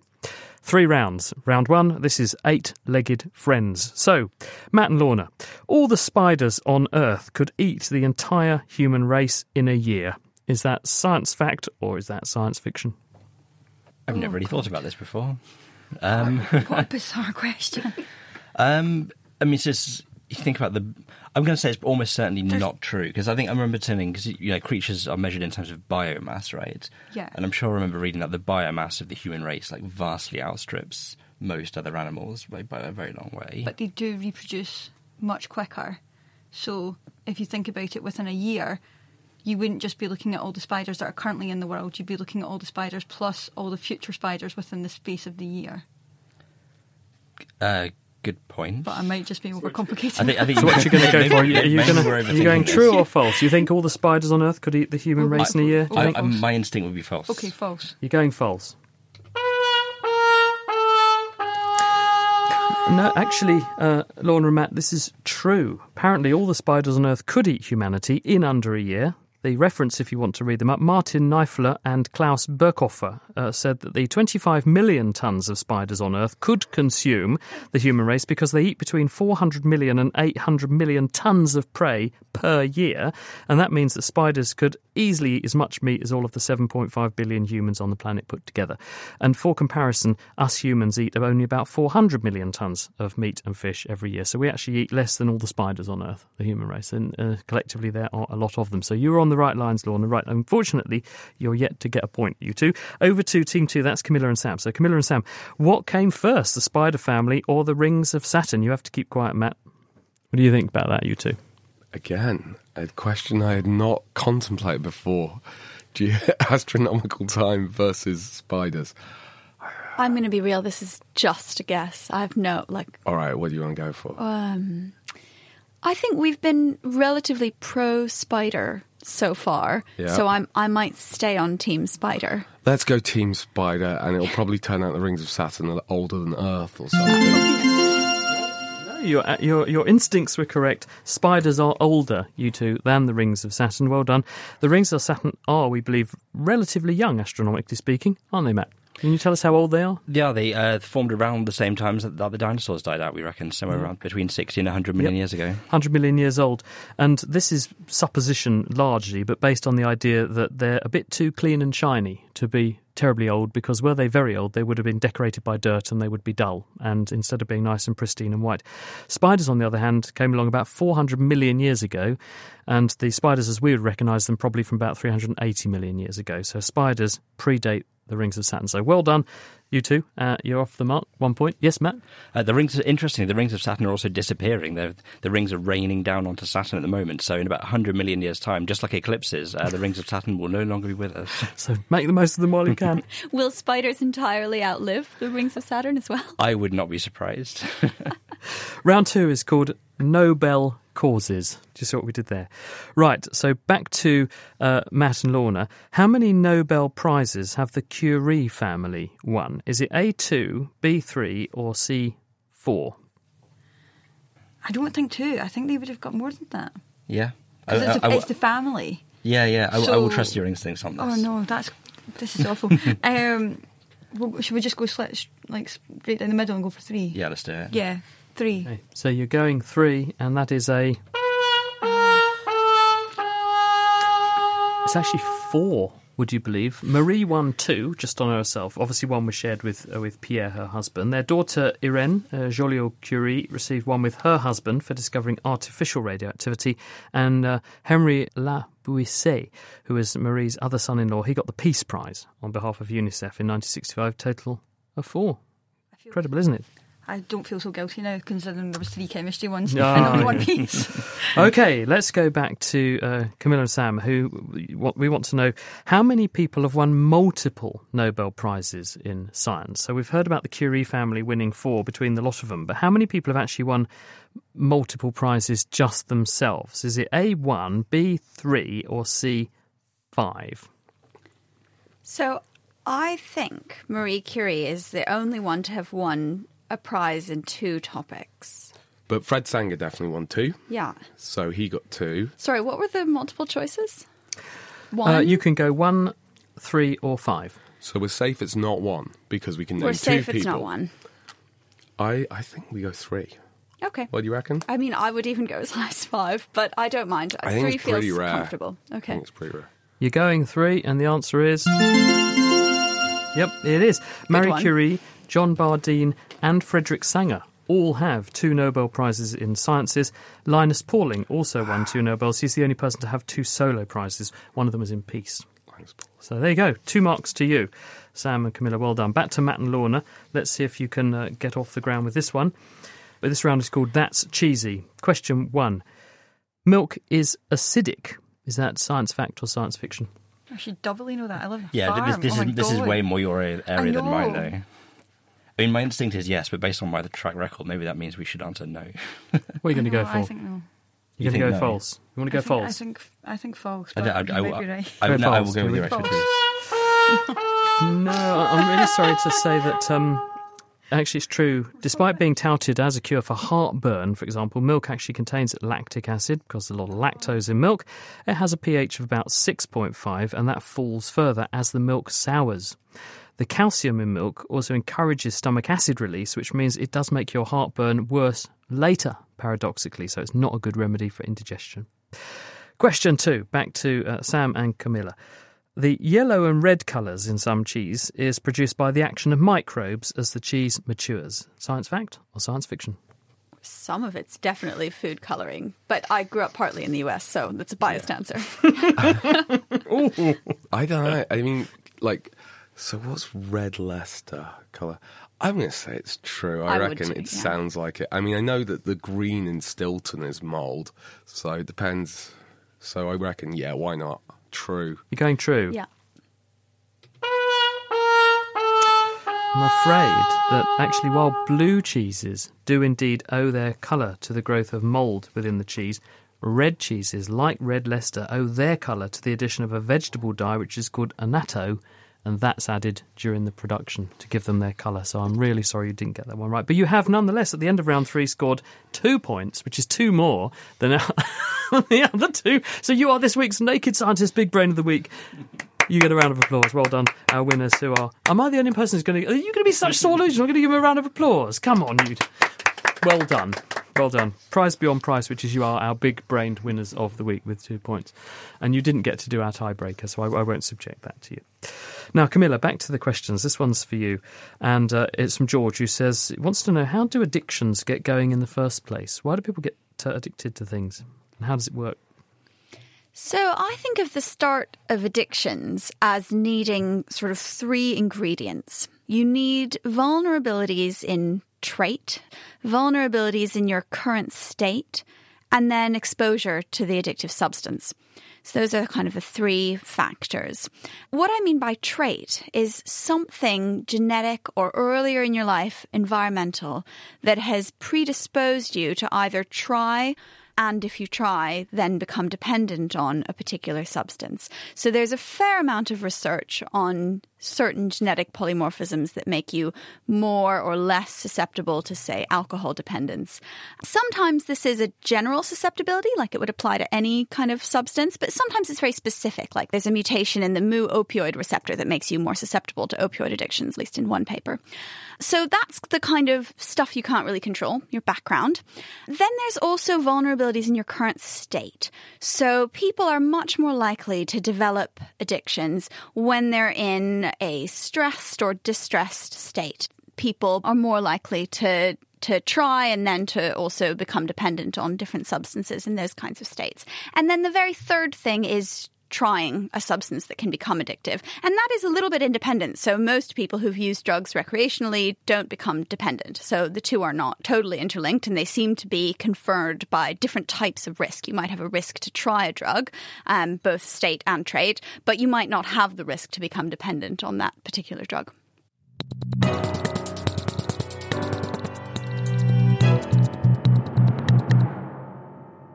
Three rounds. Round one, this is eight legged friends. So, Matt and Lorna, all the spiders on Earth could eat the entire human race in a year. Is that science fact or is that science fiction? I've never really thought about this before. Um, What a bizarre [laughs] question. um, I mean, it's just you think about the. I'm going to say it's almost certainly not true because I think I remember turning because you know creatures are measured in terms of biomass, right? Yeah. And I'm sure I remember reading that the biomass of the human race like vastly outstrips most other animals by, by a very long way. But they do reproduce much quicker. So if you think about it, within a year, you wouldn't just be looking at all the spiders that are currently in the world. You'd be looking at all the spiders plus all the future spiders within the space of the year. uh, good point. But I might just be overcomplicating. I think- I think [laughs] So what [laughs] you're going to go for? Are you, are you, gonna, we're you going true or false? You think all the spiders on Earth could eat the human race in a year? Do you I, think? I, my instinct would be false. Okay, false. You're going false. No, actually, uh, Lorna and Matt, this is true. Apparently, all the spiders on Earth could eat humanity in under a year. The reference, if you want to read them up, Martin Nyffeler and Klaus Birkhofer uh, said that the 25 million tons of spiders on Earth could consume the human race because they eat between 400 million and 800 million tons of prey per year. And that means that spiders could easily eat as much meat as all of the 7.5 billion humans on the planet put together. And for comparison, us humans eat only about 400 million tons of meat and fish every year. So we actually eat less than all the spiders on Earth, the human race. And uh, collectively, there are a lot of them. So you're on the right lines, Lorna. Right. Unfortunately, you're yet to get a point, you two. Over to Team Two. That's Camilla and Sam. So, Camilla and Sam, what came first, the spider family or the rings of Saturn? You have to keep quiet, Matt. What do you think about that, you two? Again, a question I had not contemplated before. Ge- [laughs] astronomical time versus spiders. I'm going to be real. This is just a guess. I have no like. All right, what do you want to go for? Um, I think we've been relatively pro spider so far. Yeah. So I'm I might stay on Team Spider. Let's go Team Spider, and it'll probably turn out the rings of Saturn are older than Earth or something. Your, uh, your your instincts were correct. Spiders are older, you two, than the rings of Saturn. Well done. The rings of Saturn are, we believe, relatively young, astronomically speaking, aren't they, Matt? Can you tell us how old they are? Yeah, they uh, formed around the same time that the dinosaurs died out, we reckon, somewhere around between 60 and 100 million Yep. years ago. 100 million years old. And this is supposition largely, but based on the idea that they're a bit too clean and shiny to be terribly old, because were they very old, they would have been decorated by dirt and they would be dull, and instead of being nice and pristine and white. Spiders, on the other hand, came along about 400 million years ago, and the spiders, as we would recognise them, probably from about 380 million years ago. So spiders predate the rings of Saturn. So well done, you two. Uh, you're off the mark. One point. Yes, Matt? Uh, the rings, interestingly, the rings of Saturn are also disappearing. They're, the rings are raining down onto Saturn at the moment. So in about 100 million years' time, just like eclipses, uh, the rings of Saturn will no longer be with us. [laughs] So make the most of them while you can. [laughs] Will spiders entirely outlive the rings of Saturn as well? I would not be surprised. [laughs] Round two is called Nobel Causes. Do you see what we did there? Right, so back to uh, Matt and Lorna. How many Nobel Prizes have the Curie family won? Is it A2, B3, or C4? I don't think two. I think they would have got more than that. yeah. 'Cause I- it's, I- the, I- it's the family. yeah, yeah. I, I So- will trust your instincts on this. Oh no, that's this is awful. [laughs] um, well, should we just go slit, like straight down the middle and go for three? Yeah, let's do it. Yeah, three. Okay, so you're going three, and that is a. It's actually four. Would you believe? Marie won two, just on herself. Obviously, one was shared with uh, with Pierre, her husband. Their daughter Irene uh, Joliot Curie received one with her husband for discovering artificial radioactivity, and uh, Henry Labouisse, who was Marie's other son-in-law, he got the Peace Prize on behalf of UNICEF in 1965. Total of four. Incredible, isn't it? I don't feel so guilty now, considering there was three chemistry ones Ah, and only one peace. [laughs] okay, let's go back to uh, Camilla and Sam, who what we want to know how many people have won multiple Nobel Prizes in science. So we've heard about the Curie family winning four between the lot of them, but how many people have actually won multiple prizes just themselves? Is it A one, B three, or C five? So I think Marie Curie is the only one to have won a prize in two topics. But Fred Sanger definitely won two, Yeah. so he got two. Sorry, what were the multiple choices? One. Uh, you can go one, three, or five. So we're safe it's not one because we can name We're two safe people. it's not one. I, I think we go three. Okay. What do you reckon? I mean, I would even go as high as five, but I don't mind. I think Three it's pretty feels rare. comfortable. I Okay. think it's pretty rare. You're going three, and the answer is. Yep, it is. Marie one. Curie, John Bardeen, and Frederick Sanger all have two Nobel Prizes in sciences. Linus Pauling also won two Nobels. He's the only person to have two solo prizes. One of them was in peace. So there you go. Two marks to you, Sam and Camilla. Well done. Back to Matt and Lorna. Let's see if you can uh, get off the ground with this one. But this round is called That's Cheesy. Question one Milk is acidic. Is that science fact or science fiction? I should doubly know that. I live Yeah, farm. this, this, oh is, my this is way more your area than mine, though. I mean, my instinct is yes, but based on my track record, maybe that means we should answer no. [laughs] What are you going to go for? I think no. You're going to go no? false. You want to go I think, false? I think I think false. I, But don't- I, I, I, right. I, Go no, I will go with go your with expertise. No, I- I'm really sorry to say that. Um, actually, it's true. Despite being touted as a cure for heartburn, for example, milk actually contains lactic acid because there's a lot of lactose in milk. It has a pH of about 6.5, and that falls further as the milk sours. The calcium in milk also encourages stomach acid release, which means it does make your heartburn worse later, paradoxically. So it's not a good remedy for indigestion. Question two, back to uh, Sam and Camilla. The yellow and red colours in some cheese is produced by the action of microbes as the cheese matures. Science fact or science fiction? Some of it's definitely food coloring, but I grew up partly in the US, so that's a biased answer. [laughs] [laughs] I don't know. I mean, like, so what's red Leicester colour? I'm going to say it's true. I, I reckon too, it yeah. sounds like it. I mean, I know that the green in Stilton is mould, so it depends. So I reckon, yeah, why not? True. You're going true. yeah. I'm afraid that actually, while blue cheeses do indeed owe their colour to the growth of mould within the cheese, Red cheeses, like red Leicester, owe their colour to the addition of a vegetable dye which is called annatto, and that's added during the production to give them their colour. So I'm really sorry you didn't get that one right. But you have nonetheless, at the end of round three, scored two points, which is two more than [laughs] the other two. So you are this week's Naked Scientist Big Brain of the Week. You get a round of applause. Well done, our winners who are. Am I the only person who's going to. Are you going to be such sore losers? I'm going to give them a round of applause. Come on, you. Well done. Well done. Prize beyond price, which is you are our big brained winners of the week with two points. And you didn't get to do our tiebreaker, so I, I won't subject that to you. Now, Camilla, back to the questions. This one's for you. And uh, it's from George, who says, wants to know how do addictions get going in the first place? Why do people get uh, addicted to things? And how does it work? So I think of the start of addictions as needing sort of three ingredients. You need vulnerabilities in trait, vulnerabilities in your current state, and then exposure to the addictive substance. So those are kind of the three factors. What I mean by trait is something genetic or earlier in your life, environmental, that has predisposed you to either try and if you try, then become dependent on a particular substance. So there's a fair amount of research on certain genetic polymorphisms that make you more or less susceptible to, say, alcohol dependence. Sometimes this is a general susceptibility, like it would apply to any kind of substance, but sometimes it's very specific, like there's a mutation in the mu opioid receptor that makes you more susceptible to opioid addictions, at least in one paper. So that's the kind of stuff you can't really control, your background. Then there's also vulnerabilities in your current state. So people are much more likely to develop addictions when they're in a stressed or distressed state. People are more likely to to try and then to also become dependent on different substances in those kinds of states. And then the very third thing is trying a substance that can become addictive. And that is a little bit independent. So most people who've used drugs recreationally don't become dependent. So the two are not totally interlinked and they seem to be conferred by different types of risk. You might have a risk to try a drug, um, both state and trade, but you might not have the risk to become dependent on that particular drug.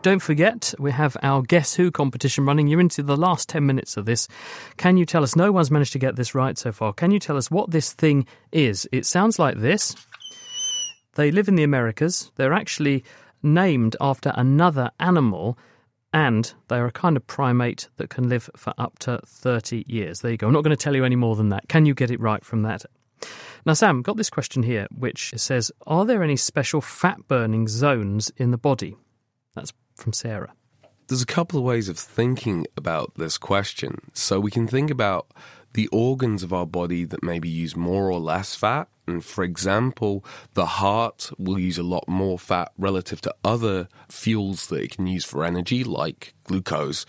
Don't forget, we have our Guess Who competition running. You're into the last 10 minutes of this. Can you tell us? No one's managed to get this right so far. Can you tell us what this thing is? It sounds like this. They live in the Americas. They're actually named after another animal, and they're a kind of primate that can live for up to 30 years. There you go. I'm not going to tell you any more than that. Can you get it right from that? Now, Sam, got this question here, which says Are there any special fat burning zones in the body? That's from Sarah. There's a couple of ways of thinking about this question. So we can think about the organs of our body that maybe use more or less fat. And for example, the heart will use a lot more fat relative to other fuels that it can use for energy, like glucose.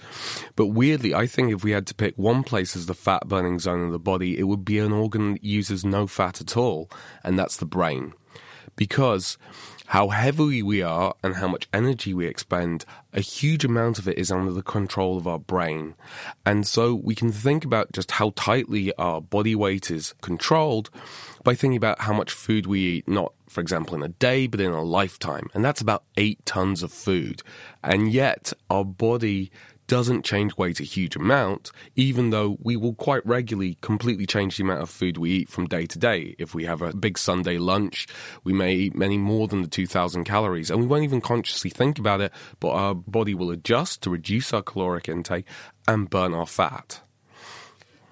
But weirdly, I think if we had to pick one place as the fat burning zone of the body, it would be an organ that uses no fat at all, and that's the brain. Because how heavy we are and how much energy we expend, a huge amount of it is under the control of our brain. And so we can think about just how tightly our body weight is controlled by thinking about how much food we eat, not, for example, in a day, but in a lifetime. And that's about eight tons of food. And yet our body doesn't change weight a huge amount, even though we will quite regularly completely change the amount of food we eat from day to day. If we have a big Sunday lunch, we may eat many more than the 2,000 calories, and we won't even consciously think about it, but our body will adjust to reduce our caloric intake and burn our fat.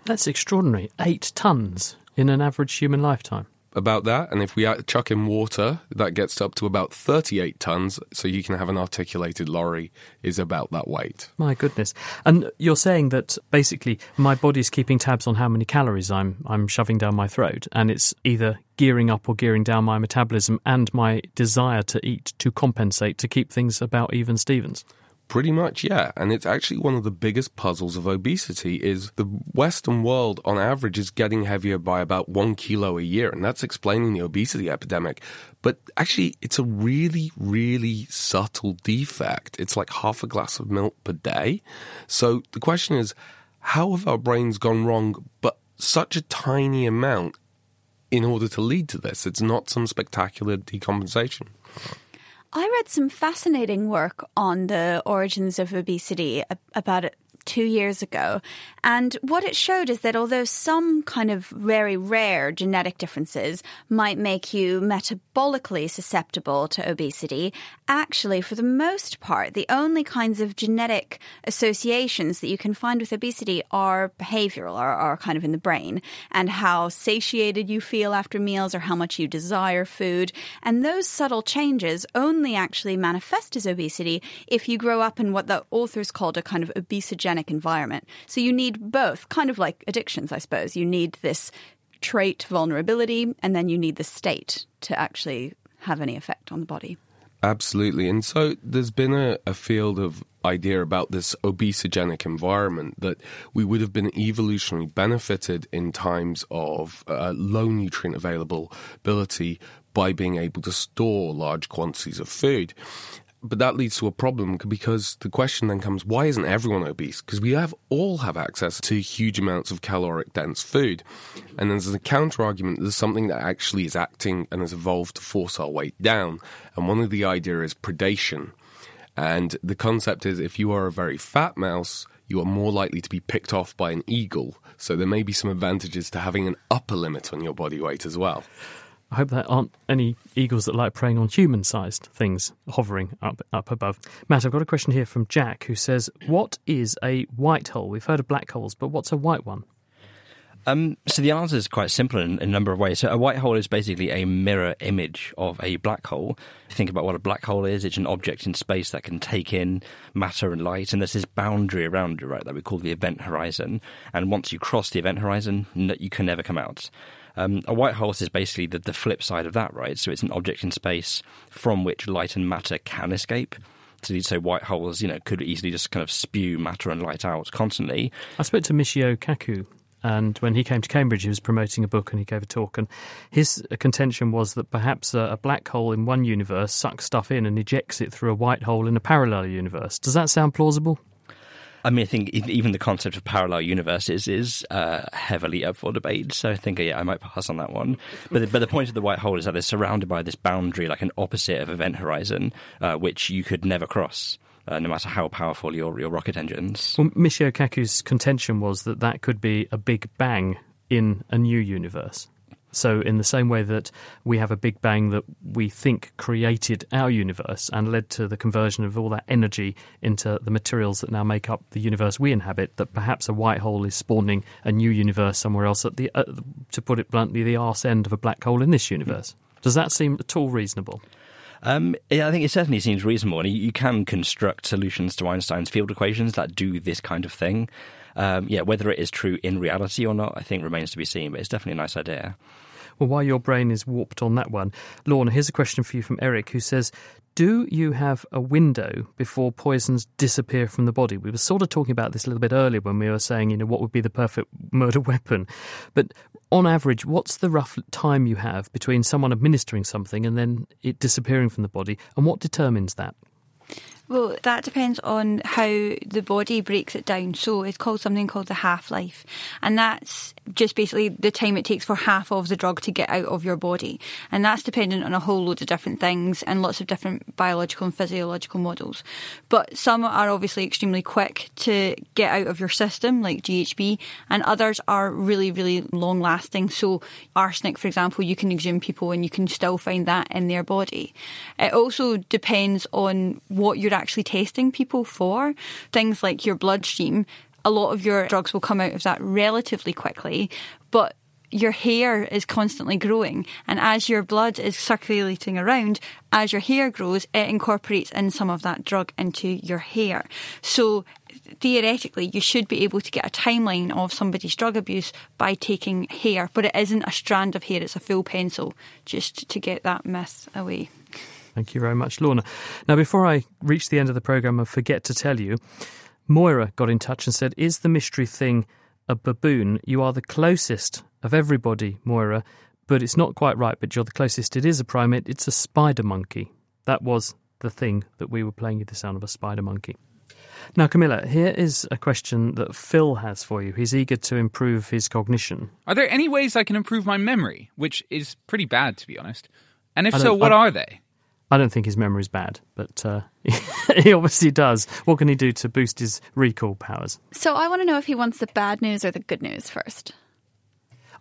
That's extraordinary. Eight tons in an average human lifetime about that. And if we chuck in water, that gets up to about 38 tons. So you can have an articulated lorry is about that weight. My goodness. And you're saying that basically my body's keeping tabs on how many calories I'm I'm shoving down my throat and it's either gearing up or gearing down my metabolism and my desire to eat to compensate to keep things about even Stevens. Pretty much, yeah. And it's actually one of the biggest puzzles of obesity is the Western world on average is getting heavier by about one kilo a year. And that's explaining the obesity epidemic. But actually, it's a really, really subtle defect. It's like half a glass of milk per day. So the question is, how have our brains gone wrong, but such a tiny amount in order to lead to this? It's not some spectacular decompensation. I read some fascinating work on the origins of obesity about it two years ago. And what it showed is that although some kind of very rare genetic differences might make you metabolically susceptible to obesity, actually, for the most part, the only kinds of genetic associations that you can find with obesity are behavioral, are, are kind of in the brain, and how satiated you feel after meals or how much you desire food. And those subtle changes only actually manifest as obesity if you grow up in what the authors called a kind of obesogenic environment. So you need both, kind of like addictions, I suppose. You need this trait vulnerability, and then you need the state to actually have any effect on the body. Absolutely. And so there's been a, a, field of idea about this obesogenic environment that we would have been evolutionarily benefited in times of uh, low nutrient availability by being able to store large quantities of food but that leads to a problem because the question then comes why isn't everyone obese? Because we have all have access to huge amounts of caloric dense food. And there's a counter argument there's something that actually is acting and has evolved to force our weight down. And one of the idea is predation. And the concept is if you are a very fat mouse you are more likely to be picked off by an eagle. So there may be some advantages to having an upper limit on your body weight as well I hope there aren't any eagles that like preying on human sized things hovering up, up above. Matt, I've got a question here from Jack who says, What is a white hole? We've heard of black holes, but what's a white one? Um, so the answer is quite simple in, in, a number of ways. So a white hole is basically a mirror image of a black hole. Think about what a black hole is. It's an object in space that can take in matter and light, and there's this boundary around it, right, that we call the event horizon. And once you cross the event horizon, you can never come out. Um, a white hole is basically the, the flip side of that, right? So it's an object in space from which light and matter can escape. So say white holes, you know, could easily just kind of spew matter and light out constantly. I spoke to Michio Kaku and when he came to Cambridge, he was promoting a book and he gave a talk. And his contention was that perhaps a, black hole in one universe sucks stuff in and ejects it through a white hole in a parallel universe. Does that sound plausible? I mean, I think even the concept of parallel universes is uh, heavily up for debate. So I think, yeah, I might pass on that one. But the, but the point of the white hole is that they're surrounded by this boundary, like an opposite of event horizon, uh, which you could never cross. Uh, no matter how powerful your, your rocket engines. Well, Michio Kaku's contention was that that could be a big bang in a new universe. So, in the same way that we have a Big Bang that we think created our universe and led to the conversion of all that energy into the materials that now make up the universe we inhabit, that perhaps a white hole is spawning a new universe somewhere else at the, uh, to put it bluntly, the arse end of a black hole in this universe. Does that seem at all reasonable? Um, yeah, I think it certainly seems reasonable, and you, can construct solutions to Einstein's field equations that do this kind of thing. Um, yeah, whether it is true in reality or not, I think remains to be seen, but it's definitely a nice idea. Well, while your brain is warped on that one, Lorna, here's a question for you from Eric who says, do you have a window before poisons disappear from the body? We were sort of talking about this a little bit earlier when we were saying, you know, what would be the perfect murder [laughs] weapon. But on average, what's the rough time you have between someone administering something and then it disappearing from the body? And what determines that? Well, that depends on how the body breaks it down. So it's called something called the half life. And that's just basically the time it takes for half of the drug to get out of your body. And that's dependent on a whole load of different things and lots of different biological and physiological models. But some are obviously extremely quick to get out of your system, like GHB, and others are really, really long lasting. So, arsenic, for example, you can exhume people and you can still find that in their body. It also depends on what you're actually testing people for. Things like your bloodstream, a lot of your drugs will come out of that relatively quickly, but your hair is constantly growing. And as your blood is circulating around, as your hair grows, it incorporates in some of that drug into your hair. So theoretically, you should be able to get a timeline of somebody's drug abuse by taking hair, but it isn't a strand of hair, it's a full pencil, just to get that myth away. Thank you very much, Lorna. Now, before I reach the end of the programme, I forget to tell you, Moira got in touch and said, Is the mystery thing a baboon? You are the closest of everybody, Moira, but it's not quite right, but you're the closest. It is a primate, it's a spider monkey. That was the thing that we were playing you the sound of a spider monkey. Now, Camilla, here is a question that Phil has for you. He's eager to improve his cognition. Are there any ways I can improve my memory, which is pretty bad, to be honest? And if so, what I, are they? I don't think his memory is bad, but uh, [laughs] he obviously does. What can he do to boost his recall powers? So I want to know if he wants the bad news or the good news first.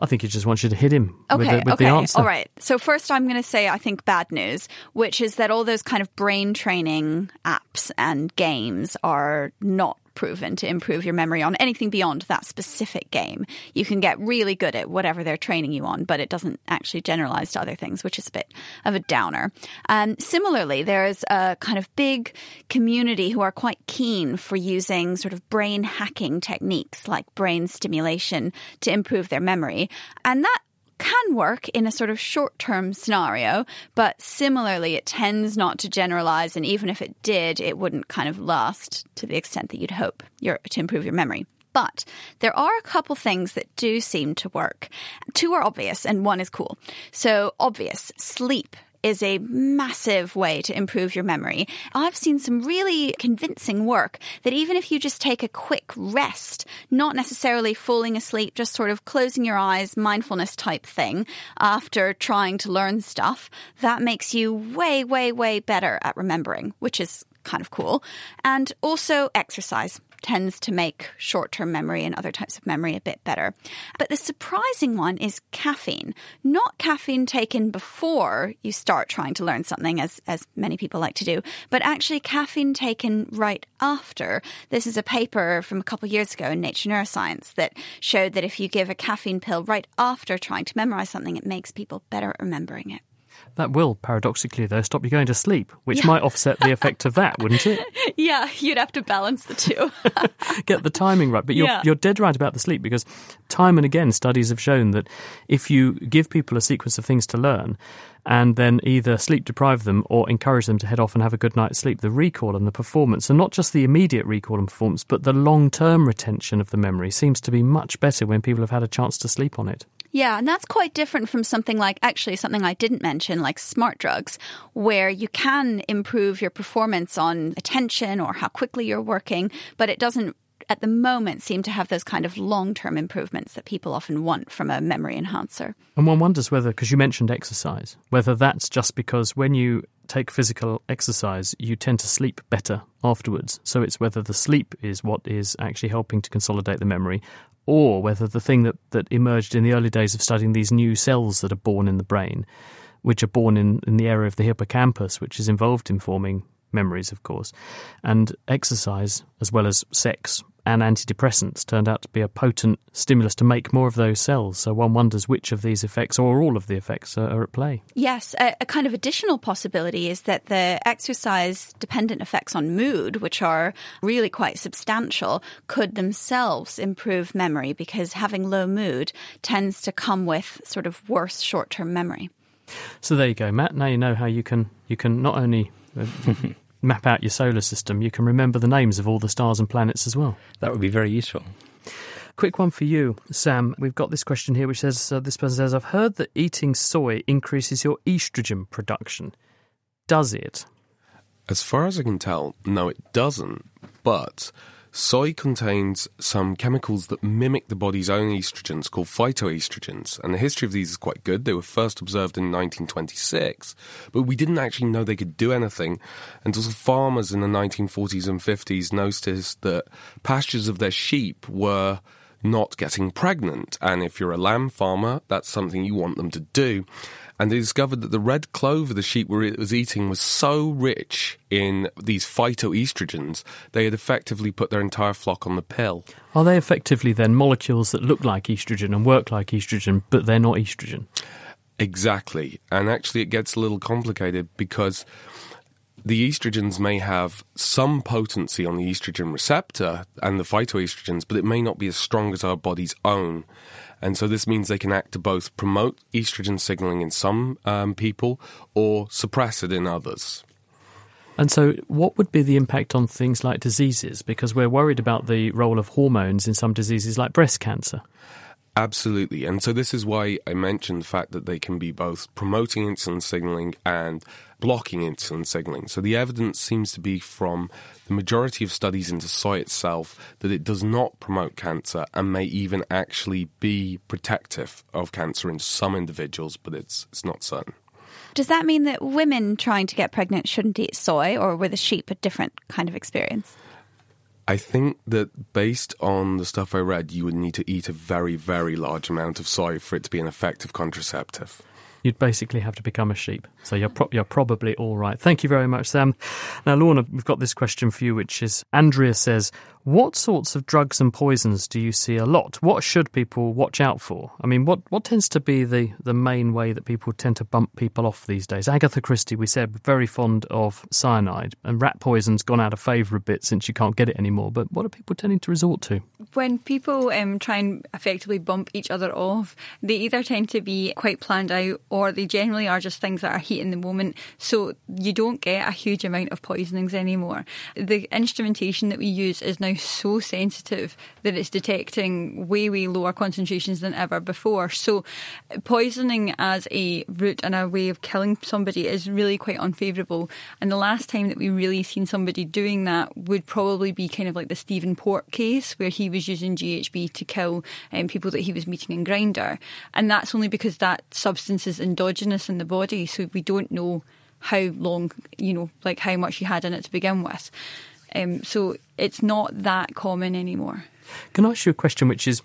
I think he just wants you to hit him Okay, with, the, with okay, the answer. all right. So first, I'm going to say I think bad news, which is that all those kind of brain training apps and games are not proven to improve your memory on anything beyond that specific game. You can get really good at whatever they're training you on, but it doesn't actually generalize to other things, which is a bit of a downer. Um, similarly, there's a kind of big community who are quite keen for using sort of brain hacking techniques like brain stimulation to improve their memory. And that can work in a sort of short term scenario, but similarly, it tends not to generalize. And even if it did, it wouldn't kind of last to the extent that you'd hope your, to improve your memory. But there are a couple things that do seem to work. Two are obvious, and one is cool. So, obvious sleep is a massive way to improve your memory. I've seen some really convincing work that even if you just take a quick rest, not necessarily falling asleep, just sort of closing your eyes, mindfulness type thing after trying to learn stuff, that makes you way, way, way better at remembering, which is kind of cool. And also exercise tends to make short term memory and other types of memory a bit better. But the surprising one is caffeine. Not caffeine taken before you start trying to learn something, as, as many people like to do, but actually caffeine taken right after. This is a paper from a couple years ago in Nature Neuroscience that showed that if you give a caffeine pill right after trying to memorize something, it makes people better at remembering it. That will, paradoxically, though, stop you going to sleep, which Yeah. might offset the effect of that, wouldn't it? [laughs] Yeah, you'd have to balance the two. [laughs] Get the timing right. But you're, Yeah. you're dead right about the sleep because time and again, studies have shown that if you give people a sequence of things to learn and then either sleep deprive them or encourage them to head off and have a good night's sleep, the recall and the performance, and not just the immediate recall and performance, but the long term retention of the memory seems to be much better when people have had a chance to sleep on it. Yeah, and that's quite different from something like actually something I didn't mention, like smart drugs, where you can improve your performance on attention or how quickly you're working, but it doesn't at the moment seem to have those kind of long term improvements that people often want from a memory enhancer. And one wonders whether, because you mentioned exercise, whether that's just because when you take physical exercise, you tend to sleep better afterwards. So it's whether the sleep is what is actually helping to consolidate the memory, or whether the thing that, that emerged in the early days of studying these new cells that are born in the brain, which are born in, in the area of the hippocampus, which is involved in forming memories, of course, and exercise, as well as sex and antidepressants, turned out to be a potent stimulus to make more of those cells. So one wonders which of these effects, or all of the effects, are, are at play. Yes, a, a kind of additional possibility is that the exercise dependent effects on mood, which are really quite substantial, could themselves improve memory because having low mood tends to come with sort of worse short term memory. So there you go, Matt. Now you know how you can you can not only uh, [laughs] map out your solar system, you can remember the names of all the stars and planets as well. That would be very useful. Quick one for you, Sam. We've got this question here which says uh, this person says, I've heard that eating soy increases your estrogen production. Does it? As far as I can tell, no, it doesn't. But soy contains some chemicals that mimic the body's own estrogens called phytoestrogens. And the history of these is quite good. They were first observed in 1926, but we didn't actually know they could do anything until farmers in the 1940s and 50s noticed that pastures of their sheep were not getting pregnant. And if you're a lamb farmer, that's something you want them to do. And they discovered that the red clover the sheep were was eating was so rich in these phytoestrogens, they had effectively put their entire flock on the pill. Are they effectively then molecules that look like estrogen and work like estrogen, but they're not estrogen? Exactly. And actually, it gets a little complicated because the estrogens may have some potency on the estrogen receptor and the phytoestrogens, but it may not be as strong as our body's own. And so this means they can act to both promote estrogen signaling in some um, people or suppress it in others. And so, what would be the impact on things like diseases? Because we're worried about the role of hormones in some diseases like breast cancer. Absolutely. And so this is why I mentioned the fact that they can be both promoting insulin signaling and blocking insulin signaling. So the evidence seems to be from the majority of studies into soy itself that it does not promote cancer and may even actually be protective of cancer in some individuals, but it's it's not certain. Does that mean that women trying to get pregnant shouldn't eat soy, or were the sheep a different kind of experience? I think that based on the stuff I read, you would need to eat a very, very large amount of soy for it to be an effective contraceptive. You'd basically have to become a sheep. So you're pro- you're probably all right. Thank you very much, Sam. Now, Lorna, we've got this question for you, which is Andrea says, "What sorts of drugs and poisons do you see a lot? What should people watch out for? I mean, what what tends to be the the main way that people tend to bump people off these days? Agatha Christie, we said, very fond of cyanide, and rat poison's gone out of favour a bit since you can't get it anymore. But what are people tending to resort to? When people um, try and effectively bump each other off, they either tend to be quite planned out or they generally are just things that are heat in the moment. So you don't get a huge amount of poisonings anymore. The instrumentation that we use is now so sensitive that it's detecting way, way lower concentrations than ever before. So poisoning as a route and a way of killing somebody is really quite unfavourable. And the last time that we really seen somebody doing that would probably be kind of like the Stephen Port case, where he was using GHB to kill um, people that he was meeting in Grindr. And that's only because that substance is endogenous in the body, so we don't know how long, you know, like how much he had in it to begin with. Um, so it's not that common anymore. Can I ask you a question which is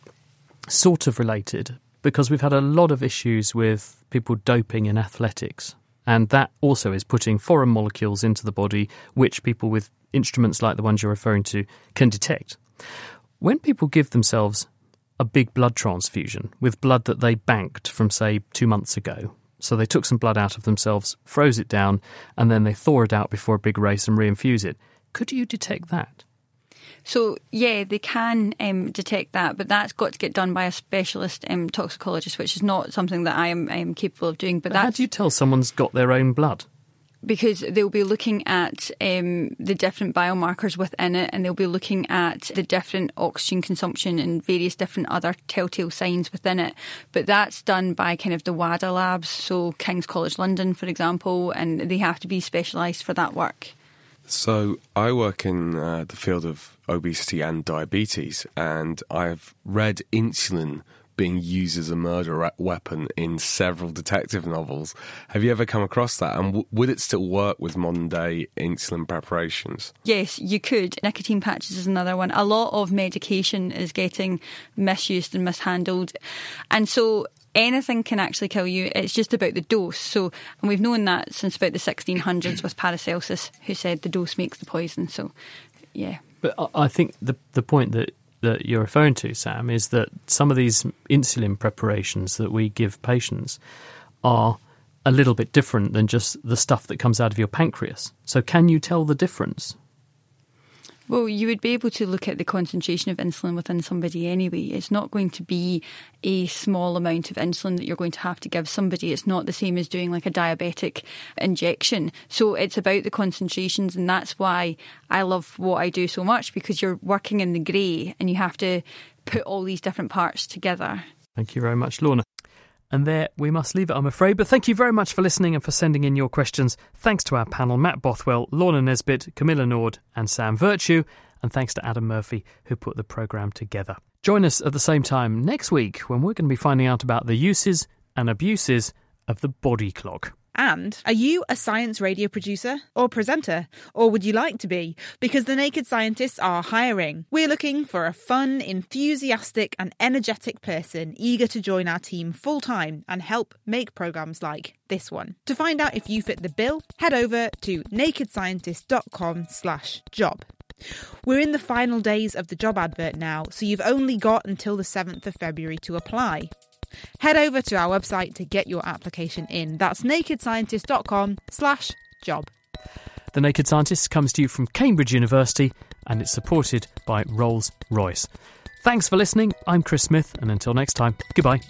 sort of related? Because we've had a lot of issues with people doping in athletics, and that also is putting foreign molecules into the body, which people with instruments like the ones you're referring to can detect. When people give themselves a big blood transfusion with blood that they banked from, say, two months ago, so they took some blood out of themselves, froze it down, and then they thaw it out before a big race and reinfuse it. Could you detect that? So yeah, they can um, detect that, but that's got to get done by a specialist um, toxicologist, which is not something that I am, I am capable of doing. But, But how do you tell someone's got their own blood? because they'll be looking at um, the different biomarkers within it, and they'll be looking at the different oxygen consumption and various different other telltale signs within it. But that's done by kind of the WADA labs, so King's College London, for example, and they have to be specialised for that work. So I work in uh, the field of obesity and diabetes, and I've read insulin being used as a murder weapon in several detective novels. Have you ever come across that? And w- would it still work with modern day insulin preparations? Yes, you could. Nicotine patches is another one. A lot of medication is getting misused and mishandled. And so anything can actually kill you. It's just about the dose. So, and we've known that since about the 1600s with Paracelsus, who said the dose makes the poison. So, yeah. But I- think the the point that that you're referring to, Sam, is that some of these insulin preparations that we give patients are a little bit different than just the stuff that comes out of your pancreas. So, can you tell the difference? Well, you would be able to look at the concentration of insulin within somebody anyway. It's not going to be a small amount of insulin that you're going to have to give somebody. It's not the same as doing like a diabetic injection. So it's about the concentrations, and that's why I love what I do so much because you're working in the grey and you have to put all these different parts together. Thank you very much, Lorna. And there we must leave it, I'm afraid. But thank you very much for listening and for sending in your questions. Thanks to our panel Matt Bothwell, Lorna Nisbet, Camilla Nord, and Sam Virtue. And thanks to Adam Murphy, who put the programme together. Join us at the same time next week when we're going to be finding out about the uses and abuses of the body clock. And are you a science radio producer or presenter? Or would you like to be? Because the Naked Scientists are hiring. We're looking for a fun, enthusiastic, and energetic person eager to join our team full time and help make programs like this one. To find out if you fit the bill, head over to nakedscientist.com slash job. We're in the final days of the job advert now, so you've only got until the 7th of February to apply. Head over to our website to get your application in. That's nakedscientist.com slash job. The Naked Scientist comes to you from Cambridge University and it's supported by Rolls Royce. Thanks for listening. I'm Chris Smith, and until next time, goodbye.